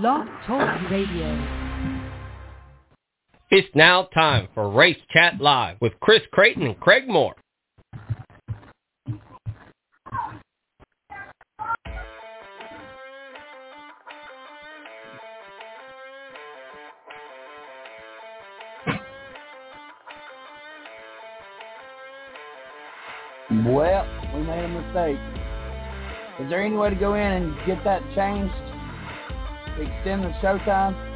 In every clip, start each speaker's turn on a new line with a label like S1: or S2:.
S1: Blog Talk Radio.
S2: It's now time for Race Chat Live with Chris Creighton and Craig Moore.
S3: Well, we made a mistake. Is there any way to go in and get that changed? Extend the showtime.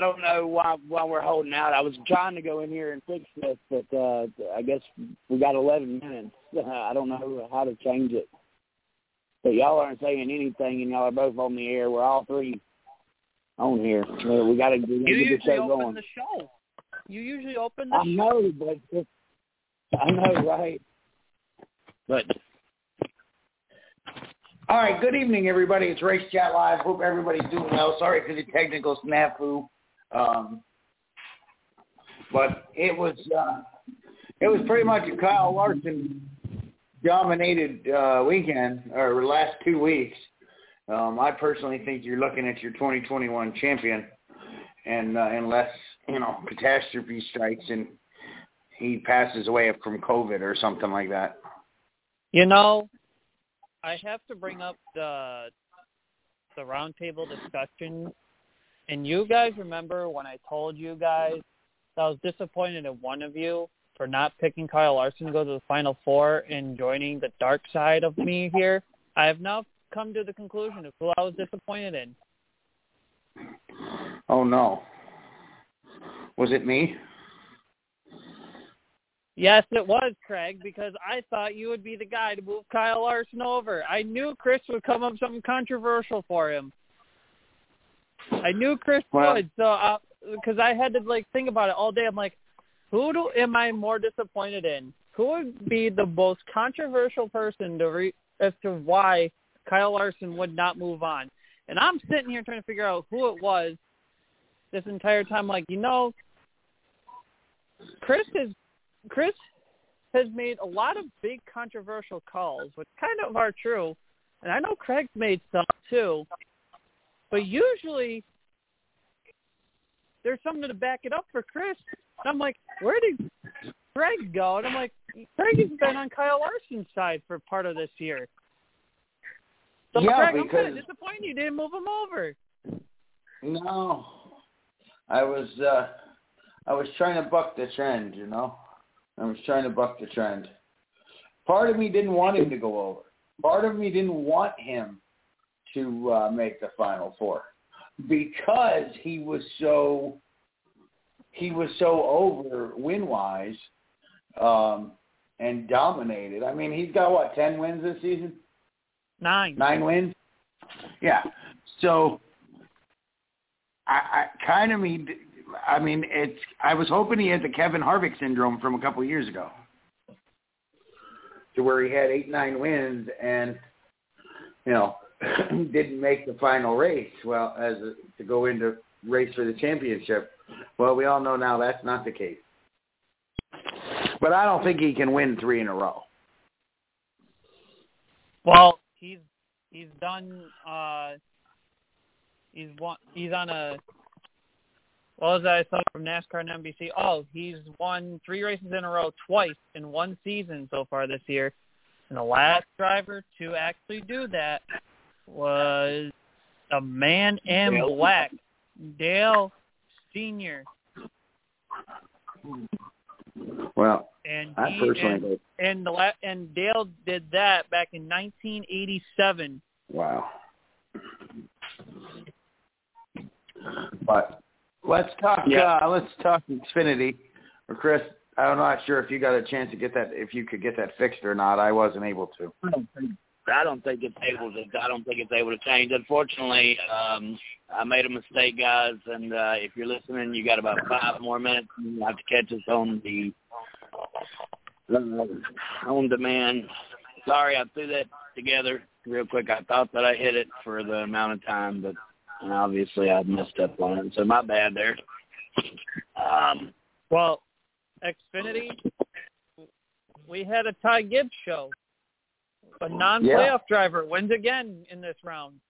S3: don't know why why we're holding out. I was trying to go in here and fix this, but uh I guess we got 11 minutes. I don't know how to change it. But y'all aren't saying anything, and y'all are both on the air. We're all three on here. We got to get the show
S4: open
S3: going.
S4: the show. You usually open the
S3: I
S4: show.
S3: know, but it's, I know, right? But all right. Good evening, everybody. It's Race Chat Live. Hope everybody's doing well. Sorry for the technical snafu, um, but it was uh, it was pretty much a Kyle Larson dominated uh, weekend or last two weeks. Um, I personally think you're looking at your 2021 champion, and uh, unless you know catastrophe strikes and he passes away from COVID or something like that.
S4: You know, I have to bring up the the roundtable discussion. And you guys remember when I told you guys that I was disappointed in one of you for not picking Kyle Larson to go to the Final Four and joining the dark side of me here? I have now come to the conclusion of who I was disappointed in.
S3: Oh no. Was it me?
S4: Yes, it was, Craig, because I thought you would be the guy to move Kyle Larson over. I knew Chris would come up with something controversial for him. I knew Chris
S3: Well-
S4: would, so uh, because I had to like think about it all day. I'm like, who do am I more disappointed in? Who would be the most controversial person to re, as to why Kyle Larson would not move on? And I'm sitting here trying to figure out who it was this entire time. Like, you know, Chris is Chris has made a lot of big controversial calls, which kind of are true, and I know Craig's made some too. But usually, there's something to back it up for Chris. And I'm like, where did Craig go? And I'm like, Craig has been on Kyle Larson's side for part of this year. So
S5: Yeah,
S4: Craig, I'm kind of disappointed you didn't move him over.
S5: No, I was uh, I was trying to buck the trend. You know, I was trying to buck the trend. Part of me didn't want him to go over. Part of me didn't want him to uh, make the final four because he was so he was so over win wise um, and dominated. I mean, he's got what ten wins this season.
S4: Nine.
S5: Nine wins? Yeah. So I, I kind of mean, I mean, it's. I was hoping he had the Kevin Harvick syndrome from a couple of years ago, to where he had eight, nine wins and, you know, didn't make the final race. Well, as a, to go into race for the championship. Well, we all know now that's not the case. But I don't think he can win three in a row.
S4: Well, he's he's done. uh He's won. He's on a. What was that I saw from NASCAR and NBC? Oh, he's won three races in a row twice in one season so far this year. And the last driver to actually do that was a man in
S5: Dale.
S4: black, Dale Senior,
S5: Well,
S4: and
S5: I
S4: he
S5: personally
S4: and, and the la- and Dale did that back in 1987.
S5: wow. But let's talk.
S4: Yeah.
S5: Uh, let's talk Xfinity. Or Chris, I'm not sure if you got a chance to get that. If you could get that fixed or not. I wasn't able to.
S6: I don't think I don't think it's able to. I don't think it's able to change. Unfortunately, um, I made a mistake, guys. And uh, if you're listening, you got about five more minutes. You have to catch us on the uh, on demand. Sorry, I threw that together real quick. I thought that I hit it for the amount of time, but obviously I messed up on it. So my bad there. Um,
S4: Well, Xfinity, we had a Ty Gibbs show. A non-playoff driver wins again in this round.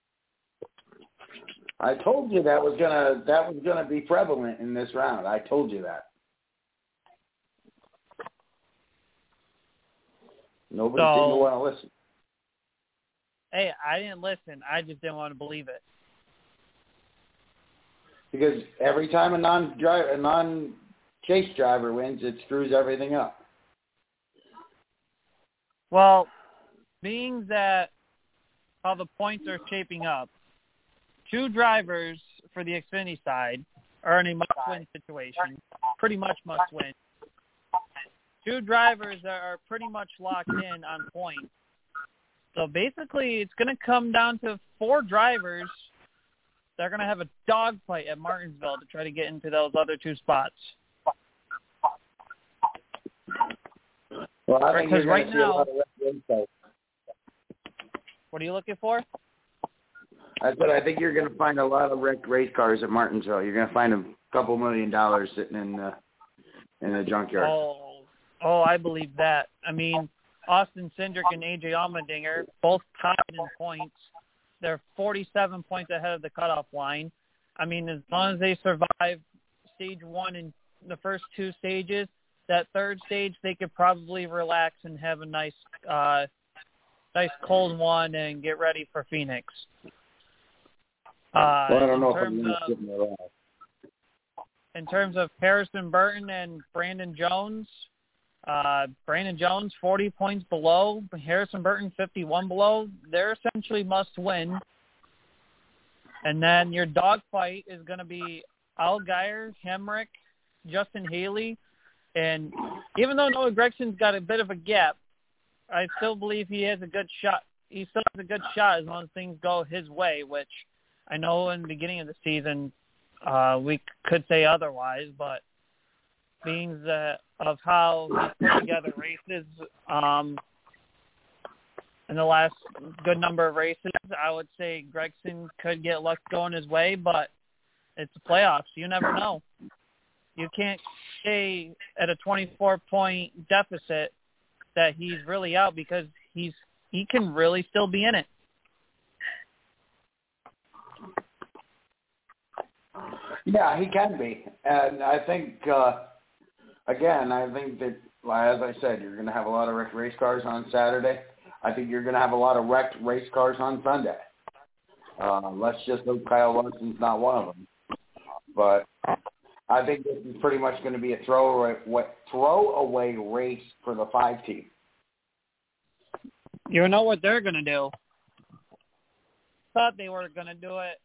S5: I told you that was gonna that was gonna be prevalent in this round. I told you that. Nobody
S4: So-
S5: to want to listen.
S4: Hey, I didn't listen. I just didn't want to believe it.
S5: Because every time a non driver, a non chase driver wins, it screws everything up.
S4: Well, being that how the points are shaping up, two drivers for the Xfinity side are in a must-win situation, pretty much must-win. Two drivers are pretty much locked in on points. So basically, it's going to come down to four drivers that are going to have a dogfight at Martinsville to try to get into those other two spots.
S5: Well, I think
S4: 'cause right
S5: going to see a
S4: now-
S5: lot of red race cars.
S4: What are you looking for?
S5: I said I think you're going to find a lot of wrecked race cars at Martinsville. You're going to find a couple million dollars sitting in the in the junkyard.
S4: Oh, oh, I believe that. I mean, Austin Cindric and AJ Allmendinger both tied in points. They're 47 points ahead of the cutoff line. I mean, as long as they survive stage one and the first two stages, that third stage they could probably relax and have a nice, uh, nice cold one and get ready for Phoenix. Uh,
S5: well, I don't know if I'm
S4: terms
S5: going to
S4: of-
S5: in there.
S4: in terms of Harrison Burton and Brandon Jones, uh, Brandon Jones 40 points below, Harrison Burton 51 below. They're essentially must win. And then your dogfight is going to be Al Geyer, Hemric, Justin Haley, and even though Noah Gragson's got a bit of a gap, I still believe he has a good shot. He still has a good shot as long as things go his way, which I know in the beginning of the season uh, we could say otherwise, but being that of how he put together races um, in the last good number of races, I would say Gragson could get luck going his way, but it's the playoffs. You never know. You can't say at a 24-point deficit that he's really out because he's he can really still be in it.
S7: Yeah, he can be, and I think uh, again, I think that as I said, you're going to have a lot of wrecked race cars on Saturday. I think you're going to have a lot of wrecked race cars on Sunday. Uh, let's just hope Kyle Larson's not one of them. But I think this is pretty much going to be a throwaway throwaway race for the five team.
S4: You know what they're going to do? Thought they were going to do it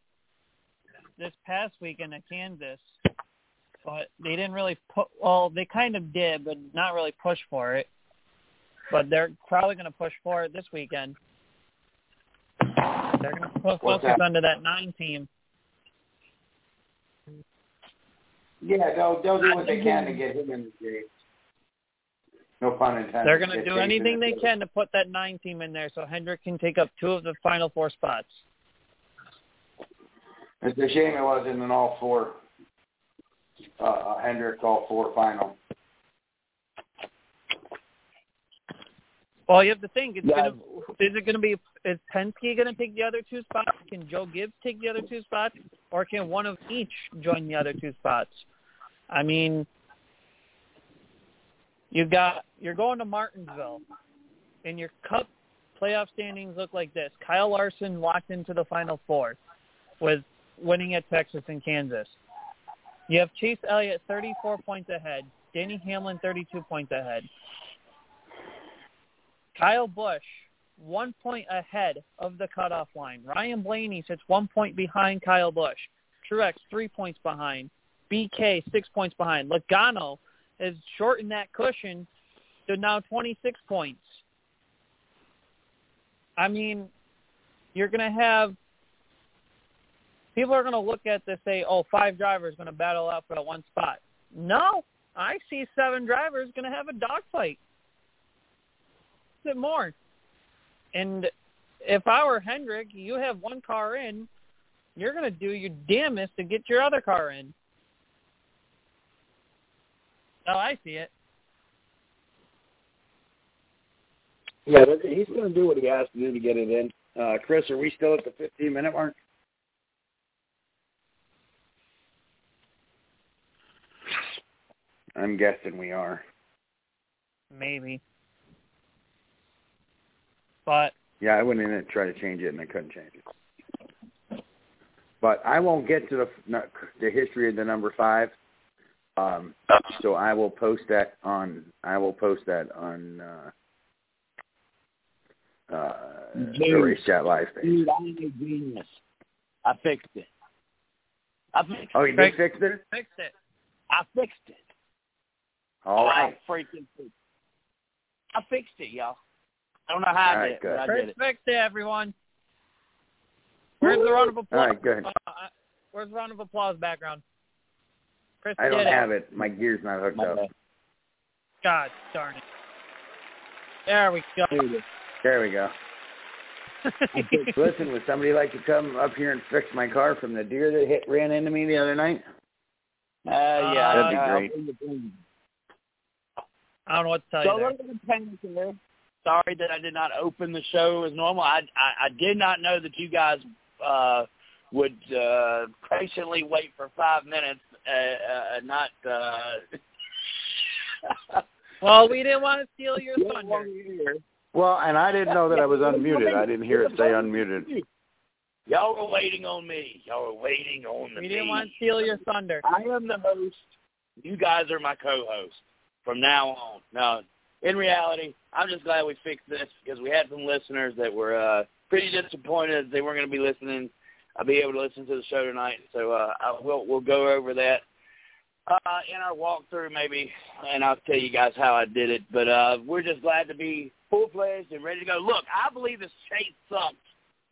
S4: this past weekend at Kansas, but they didn't really put. Well, they kind of did, but not really push for it. But they're probably going to push for it this weekend. They're going to focus
S7: that?
S4: under that nine team.
S7: Yeah, they'll they'll do what they can to get him in the game. No pun intended.
S4: They're going to do anything they can to put that nine team in there so Hendrick can take up two of the final four spots.
S7: It's a shame it wasn't an all four. Uh, uh, Hendrick all four final.
S4: Well, you have to think. It's
S5: Yeah.
S4: gonna, is it going to be? Is Penske going to take the other two spots? Can Joe Gibbs take the other two spots, or can one of each join the other two spots? I mean, you got you're going to Martinsville, and your Cup playoff standings look like this: Kyle Larson locked into the Final Four, with winning at Texas and Kansas. You have Chase Elliott 34 points ahead, Danny Hamlin 32 points ahead. Kyle Busch, one point ahead of the cutoff line. Ryan Blaney sits one point behind Kyle Busch. Truex, three points behind. BK, six points behind. Logano has shortened that cushion to now 26 points. I mean, you're going to have people are going to look at this and say, oh, five drivers going to battle out for the one spot. No, I see seven drivers going to have a dogfight bit more. And if I were Hendrick, you have one car in, you're going to do your damnest to get your other car in. Oh, I see it.
S5: Yeah, he's going to do what he has to do to get it in. Uh, Chris, are we still at the 15 minute mark? I'm guessing we are.
S4: Maybe. But
S5: Yeah, I went in and tried to change it, and I couldn't change it. But I won't get to the the history of the number five. Um, so I will post that on. I will post that on uh, uh, the Race Chat Live page.
S8: I'm genius. I fixed it. I fixed it.
S5: Oh, you
S4: Craig-
S5: did fix it?
S4: fixed it.
S8: I fixed it.
S5: All right.
S8: I freaking fixed it. I fixed it, y'all. I don't know how
S5: All
S8: I
S5: right,
S8: did it, but I
S4: Chris
S8: did it.
S4: fixed it, everyone. Where's the round of applause?
S5: right, good.
S4: Uh, uh, where's the round of applause background? Chris
S5: I don't
S4: did it.
S5: have it. My gear's not hooked
S8: My
S5: up.
S8: bad.
S4: God darn it. There we go.
S5: There we go. Listen, would somebody like to come up here and fix my car from the deer that hit ran into me the other night?
S8: Uh, yeah,
S4: That'd
S5: be great.
S8: Bring the thing.
S4: I don't know what to tell
S8: So
S4: you there.
S8: little bit of panic there. Sorry that I did not open the show as normal. I I, I did not know that you guys uh, would uh, patiently wait for five minutes, uh, uh, not. Uh,
S4: Well, we didn't want to steal your thunder.
S8: well,
S5: and I didn't know that I was unmuted. I didn't hear it say unmuted.
S8: Y'all were waiting on me. Y'all were waiting on
S4: We
S8: me.
S4: didn't want to steal your thunder.
S8: I am the host. You guys are my co-host from now on. Now, in reality, I'm just glad we fixed this because we had some listeners that were uh, pretty disappointed they weren't going to be listening. I'll be able to listen to the show tonight, so uh, I will we'll go over that uh, in our walkthrough maybe, and I'll tell you guys how I did it. But uh, we're just glad to be full fledged and ready to go. Look, I believe this chase sucked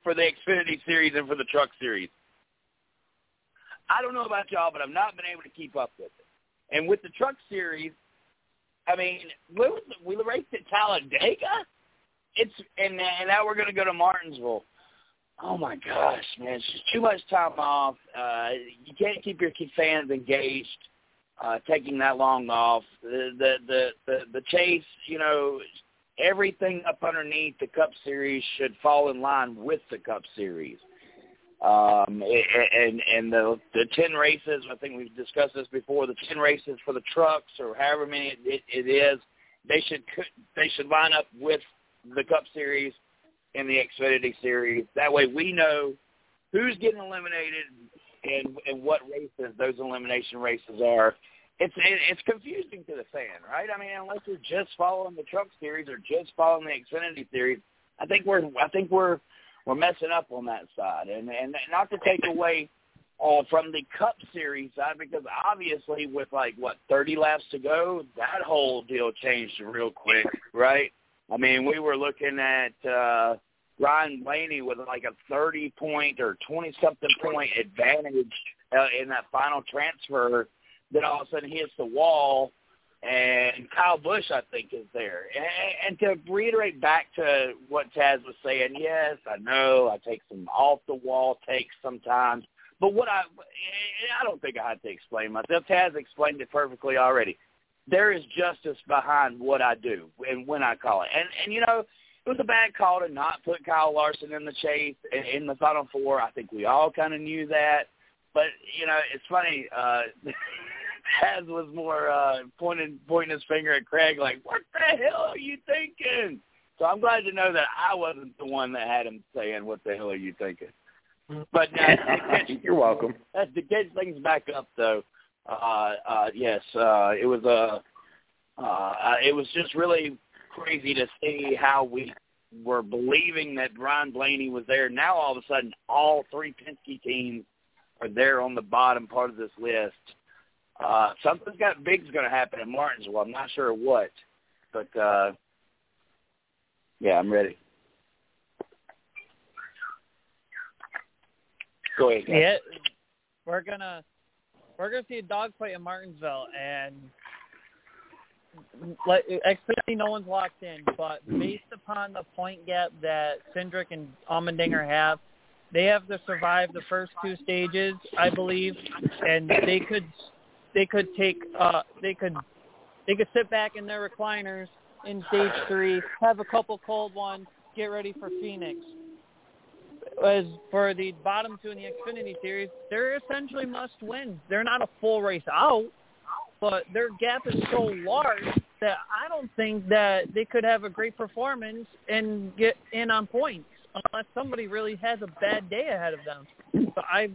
S8: for the Xfinity Series and for the Truck Series. I don't know about y'all, but I've not been able to keep up with it. And with the Truck Series, I mean, we, was, we raced at Talladega. It's and and now we're to go to Martinsville. Oh my gosh, man! It's just too much time off. Uh, you can't keep your fans engaged. Uh, taking that long off, the the the the, the chase, you know, everything up underneath the Cup Series should fall in line with the Cup Series. Um, and and the the ten races, I think we've discussed this before. The ten races for the trucks, or however many it, it is, they should they should line up with the Cup Series and the Xfinity Series. That way, we know who's getting eliminated and and what races those elimination races are. It's it's confusing to the fan, right? I mean, unless you're just following the Truck Series or just following the Xfinity Series, I think we're I think we're we're messing up on that side. And and not to take away uh, from the Cup Series side, because obviously with like what 30 laps to go, that whole deal changed real quick, right? I mean, we were looking at uh, Ryan Blaney with like a 30 point or 20 something point advantage uh, in that final transfer. Then all of a sudden he hits the wall and Kyle Busch, I think, is there. And, to reiterate back to what Taz was saying, yes, I know I take some off the wall takes sometimes, but what I I don't think I have to explain myself. Taz explained it perfectly already. There is justice behind what I do and when I call it, and and you know it was a bad call to not put Kyle Larson in the chase in the final four. I think we all kind of knew that, but you know it's funny. uh Taz was more uh, pointing pointing his finger at Craig, like, "What the hell are you thinking?" So I'm glad to know that I wasn't the one that had him saying, "What the hell are you thinking?" But uh, catch,
S5: you're welcome.
S8: To catch things back up, though, uh, uh, yes, uh, it was a, uh, uh, it was just really crazy to see how we were believing that Brian Blaney was there. Now all of a sudden, all three Penske teams are there on the bottom part of this list. Uh, something's got big's going to happen in Martinsville. I'm not sure what, but uh, yeah, I'm ready. Go ahead. Guys.
S4: Yeah, we're gonna we're gonna see a dogfight in Martinsville, and like expecting no one's locked in, but based upon the point gap that Cindric and Allmendinger have, they have to survive the first two stages, I believe, and they could they could take uh they could they could sit back in their recliners in stage three, have a couple cold ones, get ready for Phoenix. As for the bottom two in the Xfinity series, they're essentially must win. They're not a full race out, but their gap is so large that I don't think that they could have a great performance and get in on points unless somebody really has a bad day ahead of them. So I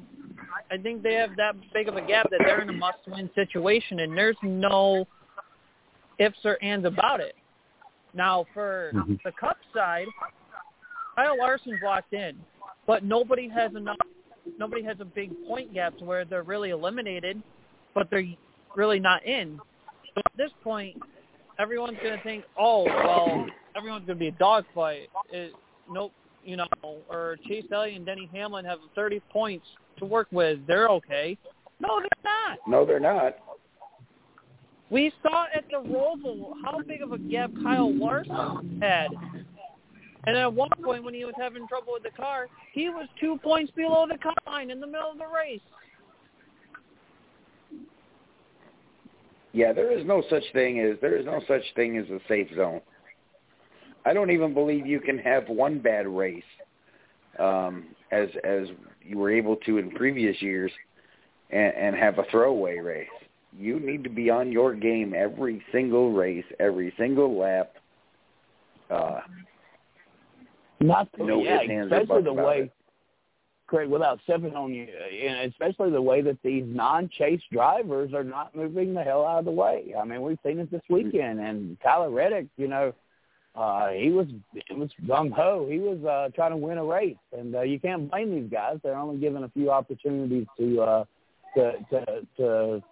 S4: I think they have that big of a gap that they're in a must-win situation, and there's no ifs or ands about it. Now, for mm-hmm. the Cup side, Kyle Larson's locked in, but nobody has enough. Nobody has a big point gap to where they're really eliminated, but they're really not in. So at this point, everyone's going to think, oh, well, everyone's going to be a dogfight. It, nope, you know, or Chase Elliott and Denny Hamlin have 30 points to work with. They're okay. No, they're not.
S5: No, they're not.
S4: We saw at the Roval how big of a gap Kyle Larson had. And at one point when he was having trouble with the car, he was two points below the cut line in the middle of the race.
S5: Yeah, there is no such thing as there is no such thing as a safe zone. I don't even believe you can have one bad race, um, as as you were able to in previous years, and, and have a throwaway race. You need to be on your game every single race, every single lap. Uh,
S8: Not to, no yeah, especially the way. It. Craig, without stepping on you, and especially the way that these non-chase drivers are not moving the hell out of the way. I mean, we've seen it this weekend, and Tyler Reddick, you know, uh, he was it was gung ho. He was uh, trying to win a race, and uh, you can't blame these guys. They're only given a few opportunities to uh, to to to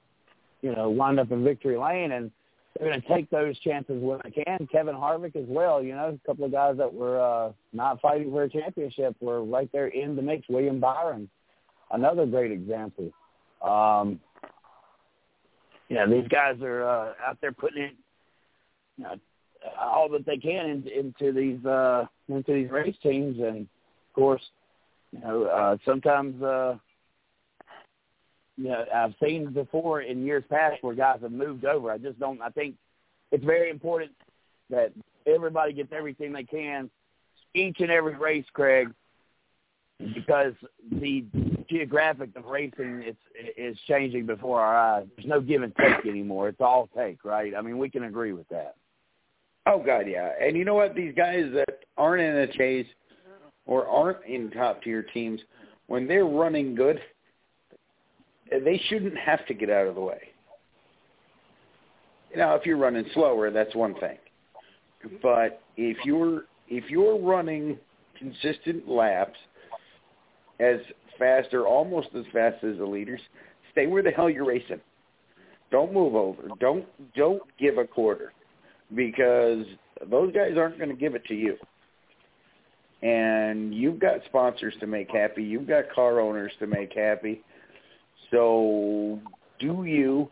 S8: you know wind up in victory lane, and they're going to take those chances when they can. Kevin Harvick as well. You know, a couple of guys that were uh, not fighting for a championship were right there in the mix. William Byron, another great example. Um, yeah, these guys are uh, out there putting in you know, all that they can in, into these uh, into these race teams, and of course, you know, uh, sometimes uh, you know I've seen before in years past where guys have moved over. I just don't. I think it's very important that everybody gets everything they can each and every race, Craig, because the geographic of racing is is changing before our eyes. There's no give and take anymore. It's all take, right? I mean, we can agree with that.
S5: Oh God, yeah. And you know what? These guys that aren't in a chase or aren't in top tier teams, when they're running good, they shouldn't have to get out of the way. Now, if you're running slower, that's one thing. But if you're if you're running consistent laps as fast or almost as fast as the leaders, stay where the hell you're racing. Don't move over. Don't don't give a quarter because those guys aren't going to give it to you. And you've got sponsors to make happy. You've got car owners to make happy. So do you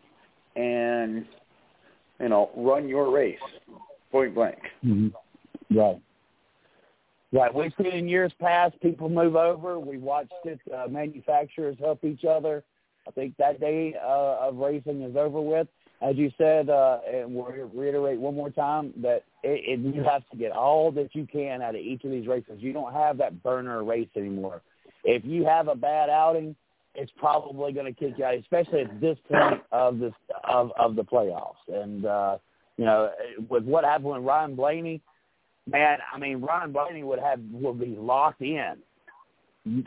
S5: and you know run your race point blank.
S8: Mm-hmm. Right. Right. We've seen in years past people move over. We watched it. Uh, manufacturers help each other. I think that day uh, of racing is over with. As you said, uh, and we'll reiterate one more time that it, it, you have to get all that you can out of each of these races. You don't have that burner race anymore. If you have a bad outing, it's probably going to kick you out, especially at this point of this of of the playoffs. And uh, you know, with what happened with Ryan Blaney, man, I mean, Ryan Blaney would have would be locked in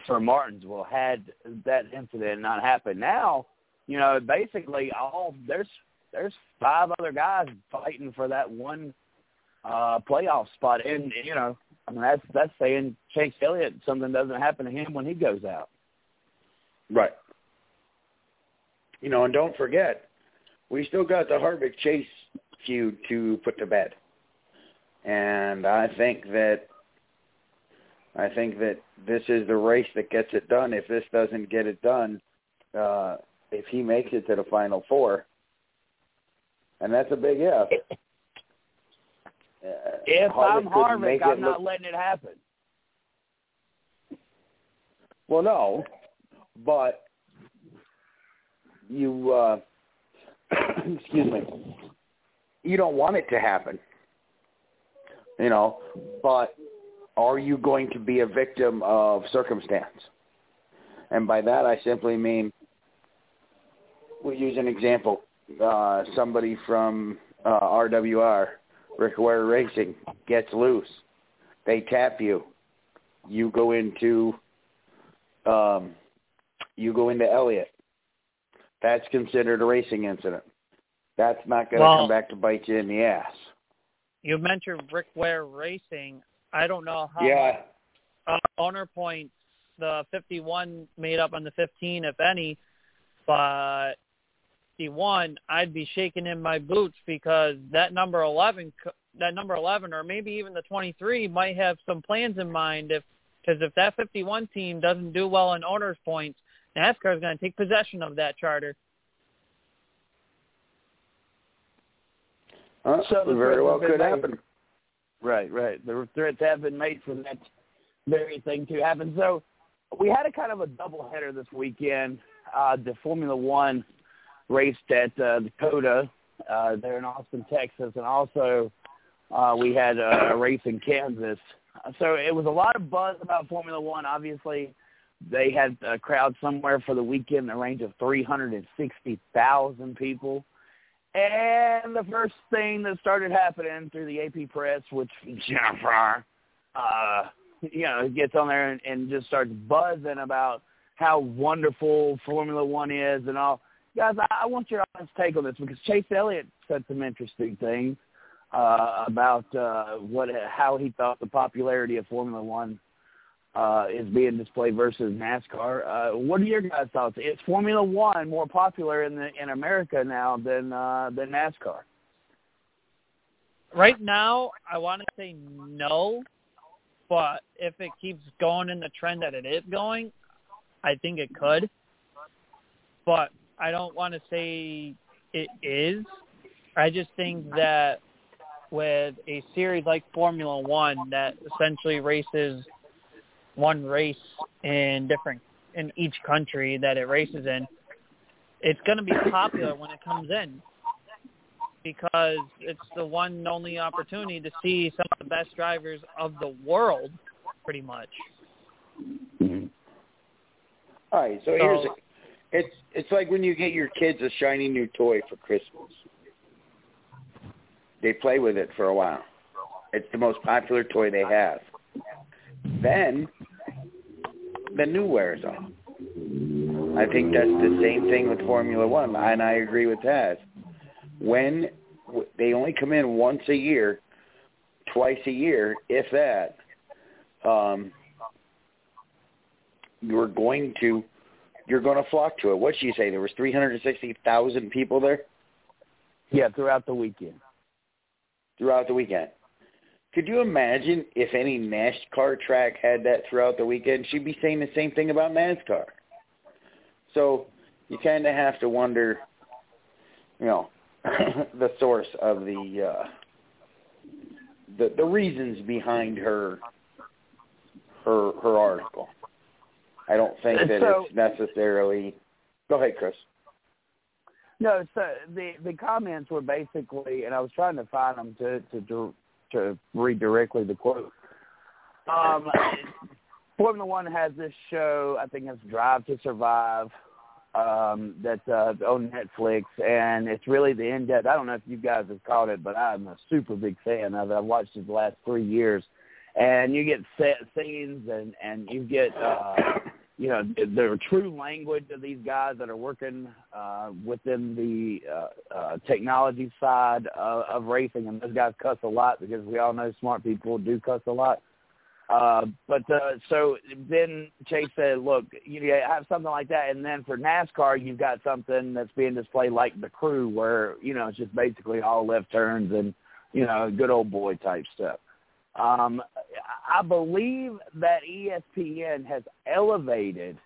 S8: for Martinsville had that incident not happened. Now, you know, basically all there's there's five other guys fighting for that one uh playoff spot, and you know, I mean that's that's saying Chase Elliott something doesn't happen to him when he goes out.
S5: Right. You know, and don't forget, we still got the Harvick Chase feud to put to bed. And I think that I think that this is the race that gets it done. If this doesn't get it done, uh, if he makes it to the final four, and that's a big if.
S8: Uh, if Harvick I'm Harvick, I'm not letting it happen.
S5: Well, no, but you, uh, excuse me, you don't want it to happen. You know, but are you going to be a victim of circumstance? And by that I simply mean we'll use an example. Uh, somebody from uh, RWR, Rick Ware Racing, gets loose. They tap you. You go into um, you go into Elliott. That's considered a racing incident. That's not going to
S4: well,
S5: come back to bite you in the ass.
S4: You mentioned Rick Ware Racing. I don't know how
S5: yeah.
S4: uh, owner points the 51 made up on the 15, if any, but the one I'd be shaking in my boots because that number 11, that number 11, or maybe even the 23 might have some plans in mind if because if that 51 team doesn't do well in owners points, NASCAR is going to take possession of that charter.
S5: Uh, so very well could happen.
S8: Right, right. The threats have been made for that very thing to happen. So we had a kind of a doubleheader this weekend. Uh, the Formula One raced at uh, Dakota uh, there in Austin, Texas, and also uh, we had a race in Kansas. So it was a lot of buzz about Formula One. Obviously, they had a crowd somewhere for the weekend in the range of 360,000 people. And the first thing that started happening through the AP press, which Jenna Fryer, uh, you know, gets on there and, and just starts buzzing about how wonderful Formula One is and all. Guys, I, I want your honest take on this because Chase Elliott said some interesting things uh, about uh, what how he thought the popularity of Formula One uh, is being displayed versus NASCAR. Uh, what are your guys' thoughts? Is Formula One more popular in the in America now than uh, than NASCAR?
S4: Right now, I want to say no, but if it keeps going in the trend that it is going, I think it could. But I don't want to say it is. I just think that with a series like Formula One that essentially races one race in different in each country that it races in, it's going to be popular when it comes in. because it's the one and only opportunity to see some of the best drivers of the world, pretty much.
S5: Mm-hmm. All right, so, so here's a, it's it's like when you get your kids a shiny new toy for Christmas. They play with it for a while. It's the most popular toy they have. Then the new wears off. I think that's the same thing with Formula One, and I agree with that. When they only come in once a year, twice a year, if that, um, you're going to you're going to flock to it. What did you say? There was 360,000 people there.
S8: Yeah, throughout the weekend.
S5: Throughout the weekend. Could you imagine if any NASCAR track had that throughout the weekend? She'd be saying the same thing about NASCAR. So you kind of have to wonder, you know, the source of the uh, the the reasons behind her her her article. I don't think that so, it's necessarily. Go ahead, Chris.
S8: No, so the the comments were basically, and I was trying to find them to to to read directly the quote. Um, Formula One has this show. I think it's Drive to Survive. Um, that's uh, on Netflix, and it's really the in-depth. I don't know if you guys have caught it, but I'm a super big fan of it. I've watched it the last three years, and you get set scenes, and and you get uh, you know the true language of these guys that are working uh, within the uh, uh, technology side of, of racing, and those guys cuss a lot because we all know smart people do cuss a lot. Uh, but uh, so then Chase said, "Look, you have something like that, and then for NASCAR, you've got something that's being displayed like the Crew, where you know it's just basically all left turns and you know good old boy type stuff." Um, I believe that ESPN has elevated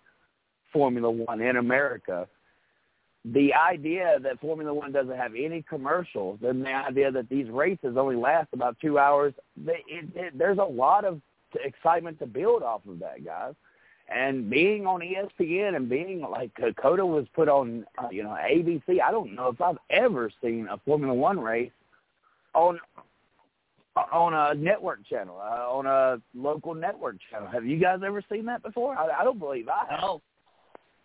S8: Formula One in America. The idea that Formula One doesn't have any commercials, and the idea that these races only last about two hours, it, it, there's a lot of excitement to build off of that, guys. And being on ESPN and being like COTA was put on, uh, you know, ABC. I don't know if I've ever seen a Formula One race on on a network channel, uh, on a local network channel. Have you guys ever seen that before? I, I don't believe I have.
S4: No.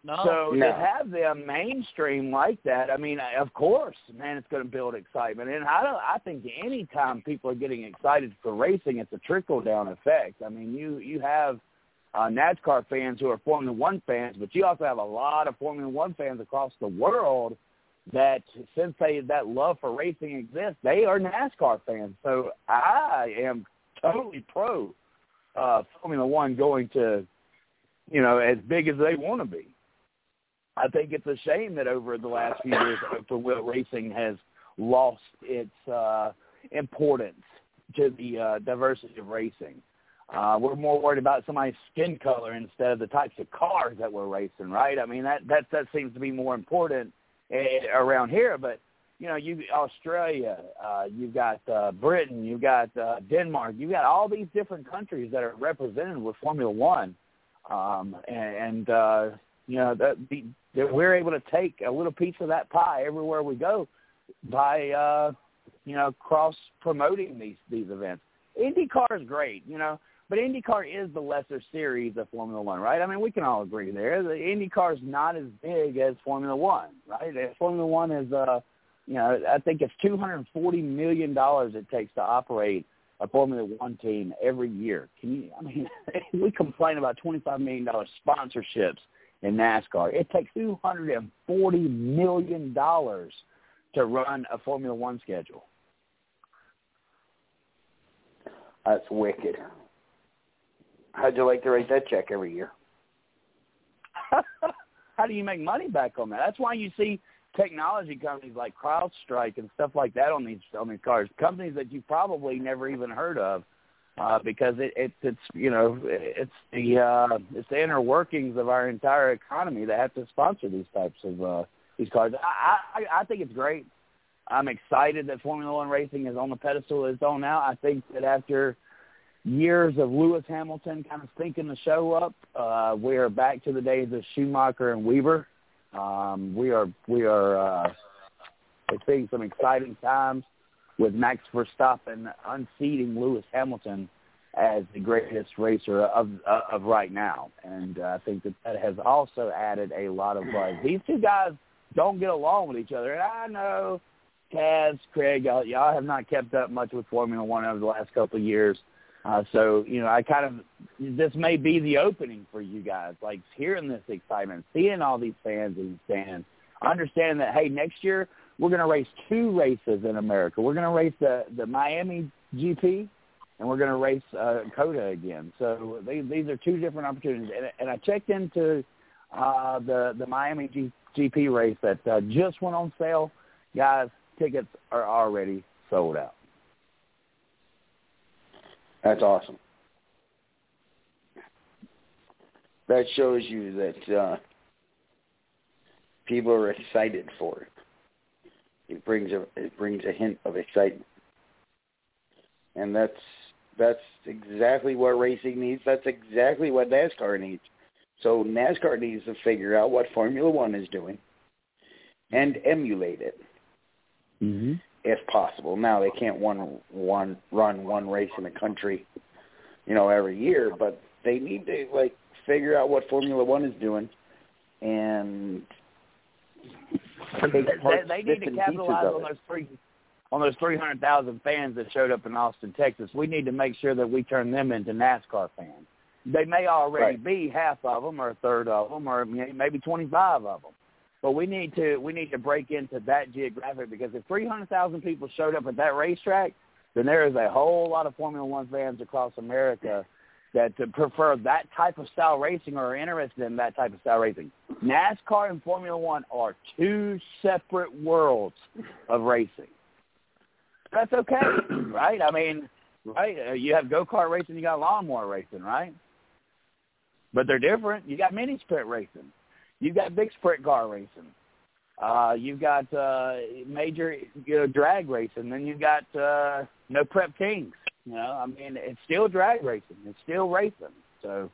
S4: No.
S8: So
S5: no.
S8: to have them mainstream like that, I mean, of course, man, it's going to build excitement. And I don't, I think any time people are getting excited for racing, it's a trickle down effect. I mean, you you have uh, NASCAR fans who are Formula One fans, but you also have a lot of Formula One fans across the world that since they that love for racing exists, they are NASCAR fans. So I am totally pro uh, Formula One going to, you know, as big as they want to be. I think it's a shame that over the last few years, open wheel racing has lost its uh, importance to the uh, diversity of racing. Uh, we're more worried about somebody's skin color instead of the types of cars that we're racing, right? I mean, that that that seems to be more important around here. But you know, you Australia, uh, you've got uh, Britain, you've got uh, Denmark, you've got all these different countries that are represented with Formula One, um, and, and uh, you know that, the, that we're able to take a little piece of that pie everywhere we go by uh, you know cross promoting these these events. IndyCar is great, you know. But IndyCar is the lesser series of Formula One, right? I mean, we can all agree there. The IndyCar is not as big as Formula One, right? Formula One is, uh, you know, I think it's two hundred forty million dollars it takes to operate a Formula One team every year. Can you? I mean, we complain about twenty-five million dollars sponsorships in NASCAR. It takes two hundred and forty million dollars to run a Formula One schedule.
S5: That's wicked. How'd you like to write that check every year?
S8: How do you make money back on that? That's why you see technology companies like CrowdStrike and stuff like that on these on these cars. Companies that you probably never even heard of, uh, because it, it's it's you know it's the uh, it's the inner workings of our entire economy that have to sponsor these types of uh, these cars. I, I I think it's great. I'm excited that Formula One racing is on the pedestal it's on now. I think that after years of Lewis Hamilton kind of stinking the show up. Uh, we are back to the days of Schumacher and Webber. Um, we are we are uh, seeing some exciting times with Max Verstappen unseating Lewis Hamilton as the greatest racer of of, of right now, and uh, I think that that has also added a lot of buzz. These two guys don't get along with each other, and I know Taz, Craig, y'all, y'all have not kept up much with Formula One over the last couple of years. Uh, so, you know, I kind of, this may be the opening for you guys, like hearing this excitement, seeing all these fans in the stands, understanding that, hey, next year we're going to race two races in America. We're going to race the, the Miami GP and we're going to race uh, COTA again. So they, these are two different opportunities. And, and I checked into uh, the, the Miami G, GP race that uh, just went on sale. Guys, tickets are already sold out.
S5: That's awesome. That shows you that uh, people are excited for it. It brings a it brings a hint of excitement, and that's that's exactly what racing needs. That's exactly what NASCAR needs. So NASCAR needs to figure out what Formula One is doing and emulate it
S8: Mm-hmm.
S5: If possible. Now they can't one one run one race in the country, you know, every year, but they need to like figure out what Formula One is doing and
S8: They, they need to capitalize on those three on those three hundred thousand fans that showed up in Austin, Texas. We need to make sure that we turn them into NASCAR fans. They may already
S5: Right.
S8: be half of them, or a third of them, or maybe twenty-five of them. But we need to we need to break into that geographic because if three hundred thousand people showed up at that racetrack, then there is a whole lot of Formula One fans across America that prefer that type of style racing or are interested in that type of style racing. NASCAR and Formula One are two separate worlds of racing. That's okay, right? I mean, right? Uh, You have go kart racing, you got lawnmower racing, right? But they're different. You got mini sprint racing. You've got big sprint car racing. Uh, you've got uh, major you know, drag racing. Then you've got uh, no prep kings. You know, I mean, it's still drag racing. It's still racing. So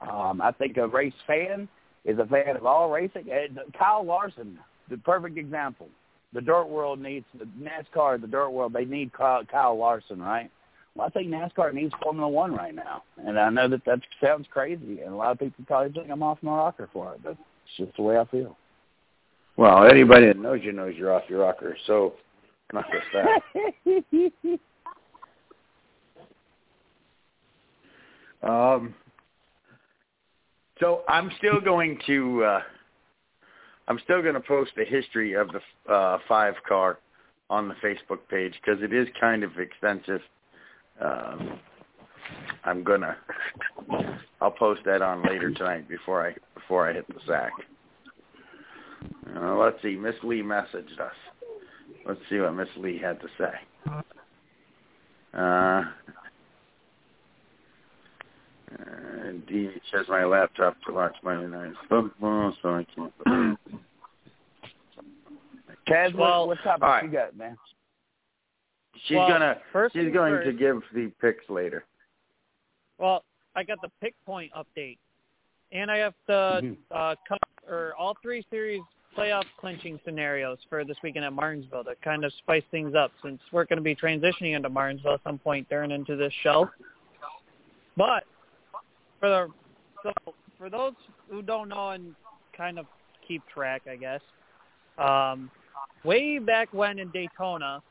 S8: um, I think a race fan is a fan of all racing. And Kyle Larson, the perfect example. The dirt world needs the NASCAR. The dirt world they need Kyle, Kyle Larson, right? I think NASCAR needs Formula One right now, and I know that that sounds crazy, and a lot of people probably think I'm off my rocker for it, but it's just the way I feel.
S5: Well, anybody that knows you knows you're off your rocker, so not just that. Um, so I'm still going to uh, I'm still going to post the history of the uh, five car on the Facebook page because it is kind of extensive. Um, I'm gonna I'll post that on later tonight before I before I hit the sack. Uh, let's see. Miss Lee messaged us. Let's see what Miss Lee had to say. Uh, uh, D says my laptop to watch Monday Night Football, so I can't.
S8: Kaz,
S4: Well,
S8: what, what topic
S5: all right.
S8: you got, man?
S5: She's
S4: Well,
S5: gonna
S4: first
S5: she's going
S4: first,
S5: to give the picks later.
S4: Well, I got the pick point update, and I have the
S8: Mhm.
S4: uh, cut or all three series playoff clinching scenarios for this weekend at Martinsville to kind of spice things up since we're going to be transitioning into Martinsville at some point during into this show. But for the so for those who don't know and kind of keep track, I guess, um, way back when in Daytona,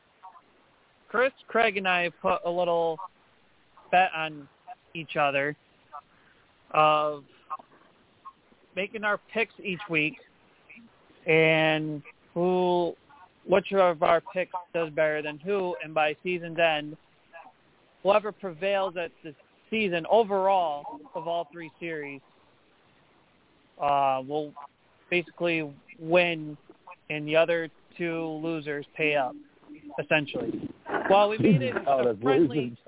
S4: Chris, Craig, and I put a little bet on each other of making our picks each week and who which of our picks does better than who. And by season's end whoever prevails at the season overall of all three series uh, will basically win and the other two losers pay up essentially well we made it
S8: Oh,
S4: a friendly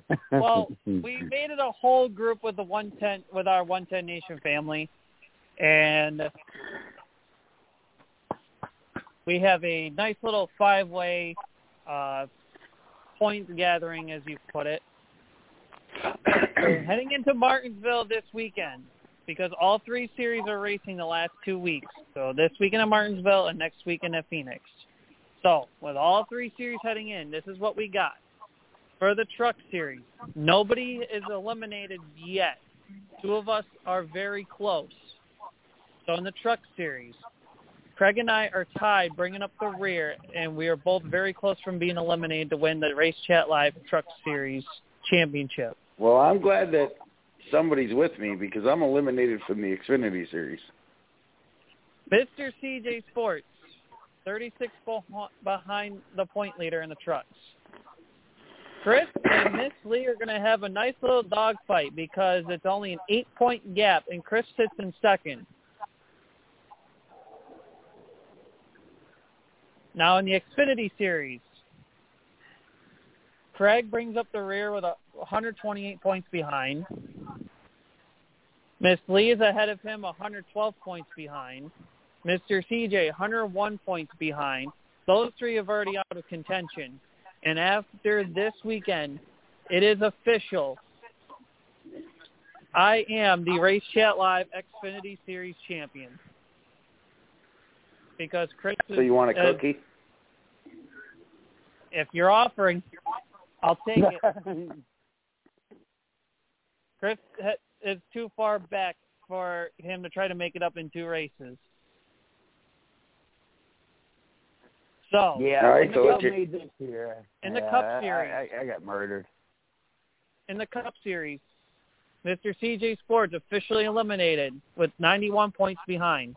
S4: well, we made it a whole group with the 110 with our 110 Nation family, and we have a nice little five-way uh, points gathering, as you put it. We're heading into Martinsville this weekend. Because all three series are racing the last two weeks. So this weekend at Martinsville and next weekend at Phoenix. So with all three series heading in, this is what we got. For the truck series, nobody is eliminated yet. Two of us are very close. So in the truck series, Craig and I are tied, bringing up the rear, and we are both very close from being eliminated to win the Race Chat Live Truck Series championship.
S9: Well, I'm glad that somebody's with me because I'm eliminated from the Xfinity series.
S4: Mr. CJ Sports, 36 behind the point leader in the trucks. Chris and Miss Lee are going to have a nice little dogfight because it's only an eight-point gap, and Chris sits in second. Now in the Xfinity Series, Craig brings up the rear with a 128 points behind. Miss Lee is ahead of him, 112 points behind. Mr. CJ, 101 points behind. Those three have already out of contention. And after this weekend, it is official. I am the Race Chat Live Xfinity Series champion. Because Chris
S9: So you want a
S4: uh,
S9: cookie?
S4: if you're offering, I'll take it. Chris is too far back for him to try to make it up in two races. So
S8: Yeah, I
S9: so
S8: think
S9: what's
S8: I
S9: your-
S8: made this year.
S4: In the
S8: Yeah,
S4: Cup Series.
S8: I, I, I got murdered.
S4: in the Cup Series, Mr. CJ Sports officially eliminated with 91 points behind.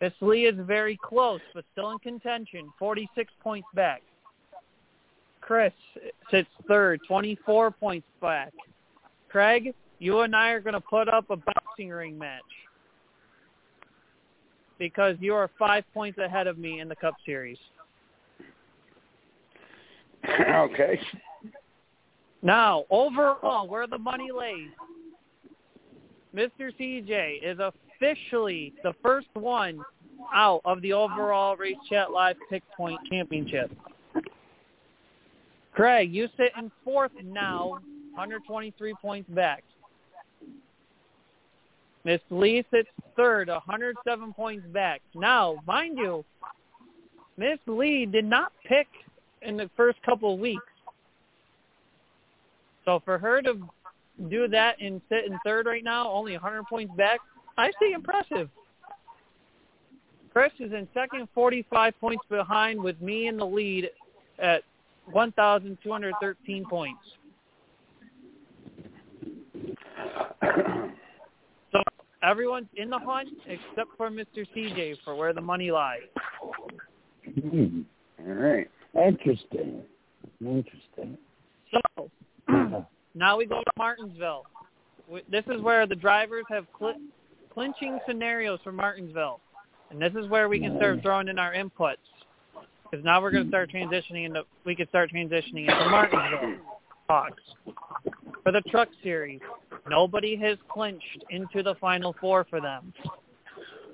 S4: This Lee is very close, but still in contention, 46 points back. Chris sits third, 24 points back. Craig, you and I are going to put up a boxing ring match because you are five points ahead of me in the Cup Series.
S9: okay.
S4: Now, overall, where the money lays, Mr. CJ is officially the first one out of the overall Race Chat Live Pick Point Championship. Craig, you sit in fourth now, 123 points back. Miss Lee sits third, 107 points back. Now, mind you, Miss Lee did not pick in the first couple of weeks. So for her to do that and sit in third right now, only 100 points back, I see impressive. Chris is in second, 45 points behind with me in the lead at 1,213 points. Everyone's in the hunt except for Mr. CJ for where the money lies.
S8: Hmm.
S9: All right.
S8: Interesting. Interesting.
S4: So now we go to Martinsville. This is where the drivers have cl- clinching scenarios for Martinsville, and this is where we can start throwing in our inputs. Because now we're going to start transitioning into we can start transitioning into Martinsville talks. For the truck series, nobody has clinched into the final four for them.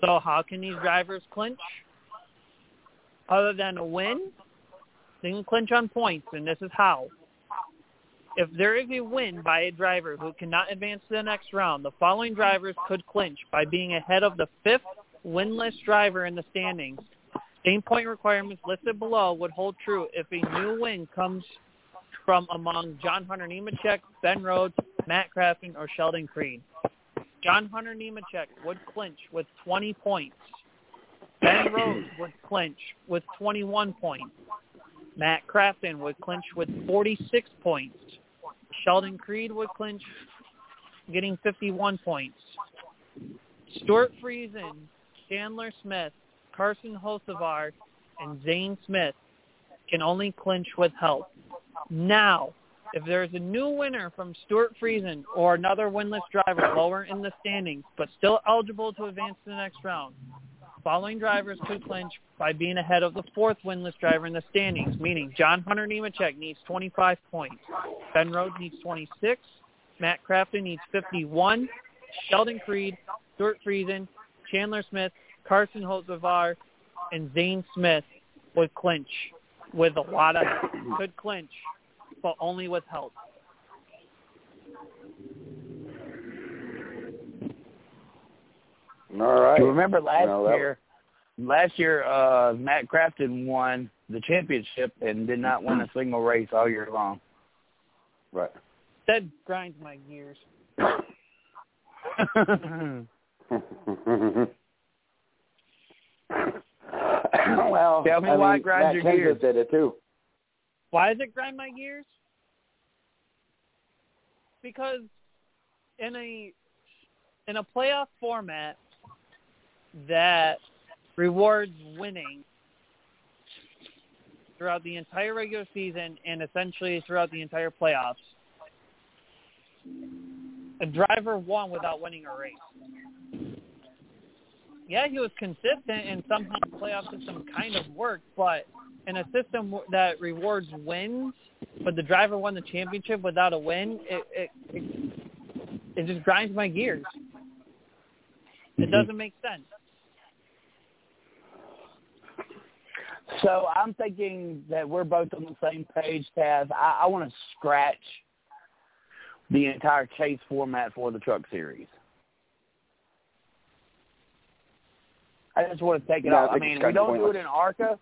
S4: So how can these drivers clinch? Other than a win, they can clinch on points, and this is how. If there is a win by a driver who cannot advance to the next round, the following drivers could clinch by being ahead of the fifth winless driver in the standings. Same point requirements listed below would hold true if a new win comes from among John Hunter Nemechek, Ben Rhodes, Matt Crafton, or Sheldon Creed. John Hunter Nemechek would clinch with 20 points. Ben Rhodes would clinch with 21 points. Matt Crafton would clinch with 46 points. Sheldon Creed would clinch, getting 51 points. Stewart Friesen, Chandler Smith, Carson Hocevar, and Zane Smith can only clinch with help. Now, if there is a new winner from Stewart Friesen or another winless driver lower in the standings but still eligible to advance to the next round, following drivers could clinch by being ahead of the fourth winless driver in the standings, meaning John Hunter Nemechek needs 25 points, Ben Rhodes needs 26, Matt Crafton needs 51, Sheldon Creed, Stewart Friesen, Chandler Smith, Carson Hocevar, and Zane Smith would clinch with a lot of could clinch, but only with help.
S10: All right.
S8: You remember last
S10: No, that-
S8: year? Last year, uh, Matt Crafton won the championship and did not win a single race all year long.
S10: Right.
S4: That grinds my gears.
S10: well,
S8: Tell me
S10: I
S8: why
S10: mean,
S8: it grinds
S10: Matt
S8: your
S10: Kenseth
S8: gears.
S10: did it too.
S4: Why does it grind my gears? Because in a in a playoff format that rewards winning throughout the entire regular season and essentially throughout the entire playoffs, a driver won without winning a race. Yeah, he was consistent and somehow the playoff system kind of worked, but in a system that rewards wins, but the driver won the championship without a win, it it it, it just grinds my gears. It mm-hmm. doesn't make sense.
S8: So I'm thinking that we're both on the same page, Taz. I, I want to scratch the entire chase format for the Truck Series. I just want to take it
S10: Yeah, I
S8: off. I
S10: think
S8: mean, we don't do it in ARCA.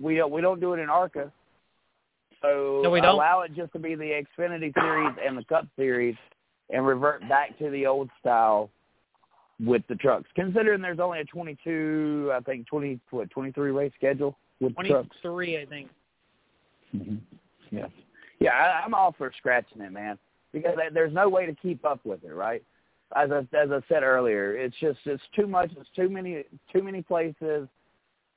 S8: We don't. We don't do it in ARCA. So
S4: No, we don't.
S8: allow it just to be the Xfinity Series and the Cup Series, and revert back to the old style with the trucks. Considering there's only a 22, I think 20, what 23 race schedule with
S4: Twenty
S8: trucks.
S4: three, I think.
S8: Mm-hmm. Yes. Yeah, I, I'm all for scratching it, man, because there- there's no way to keep up with it, right? As I, as I said earlier, it's just it's too much. It's too many too many places.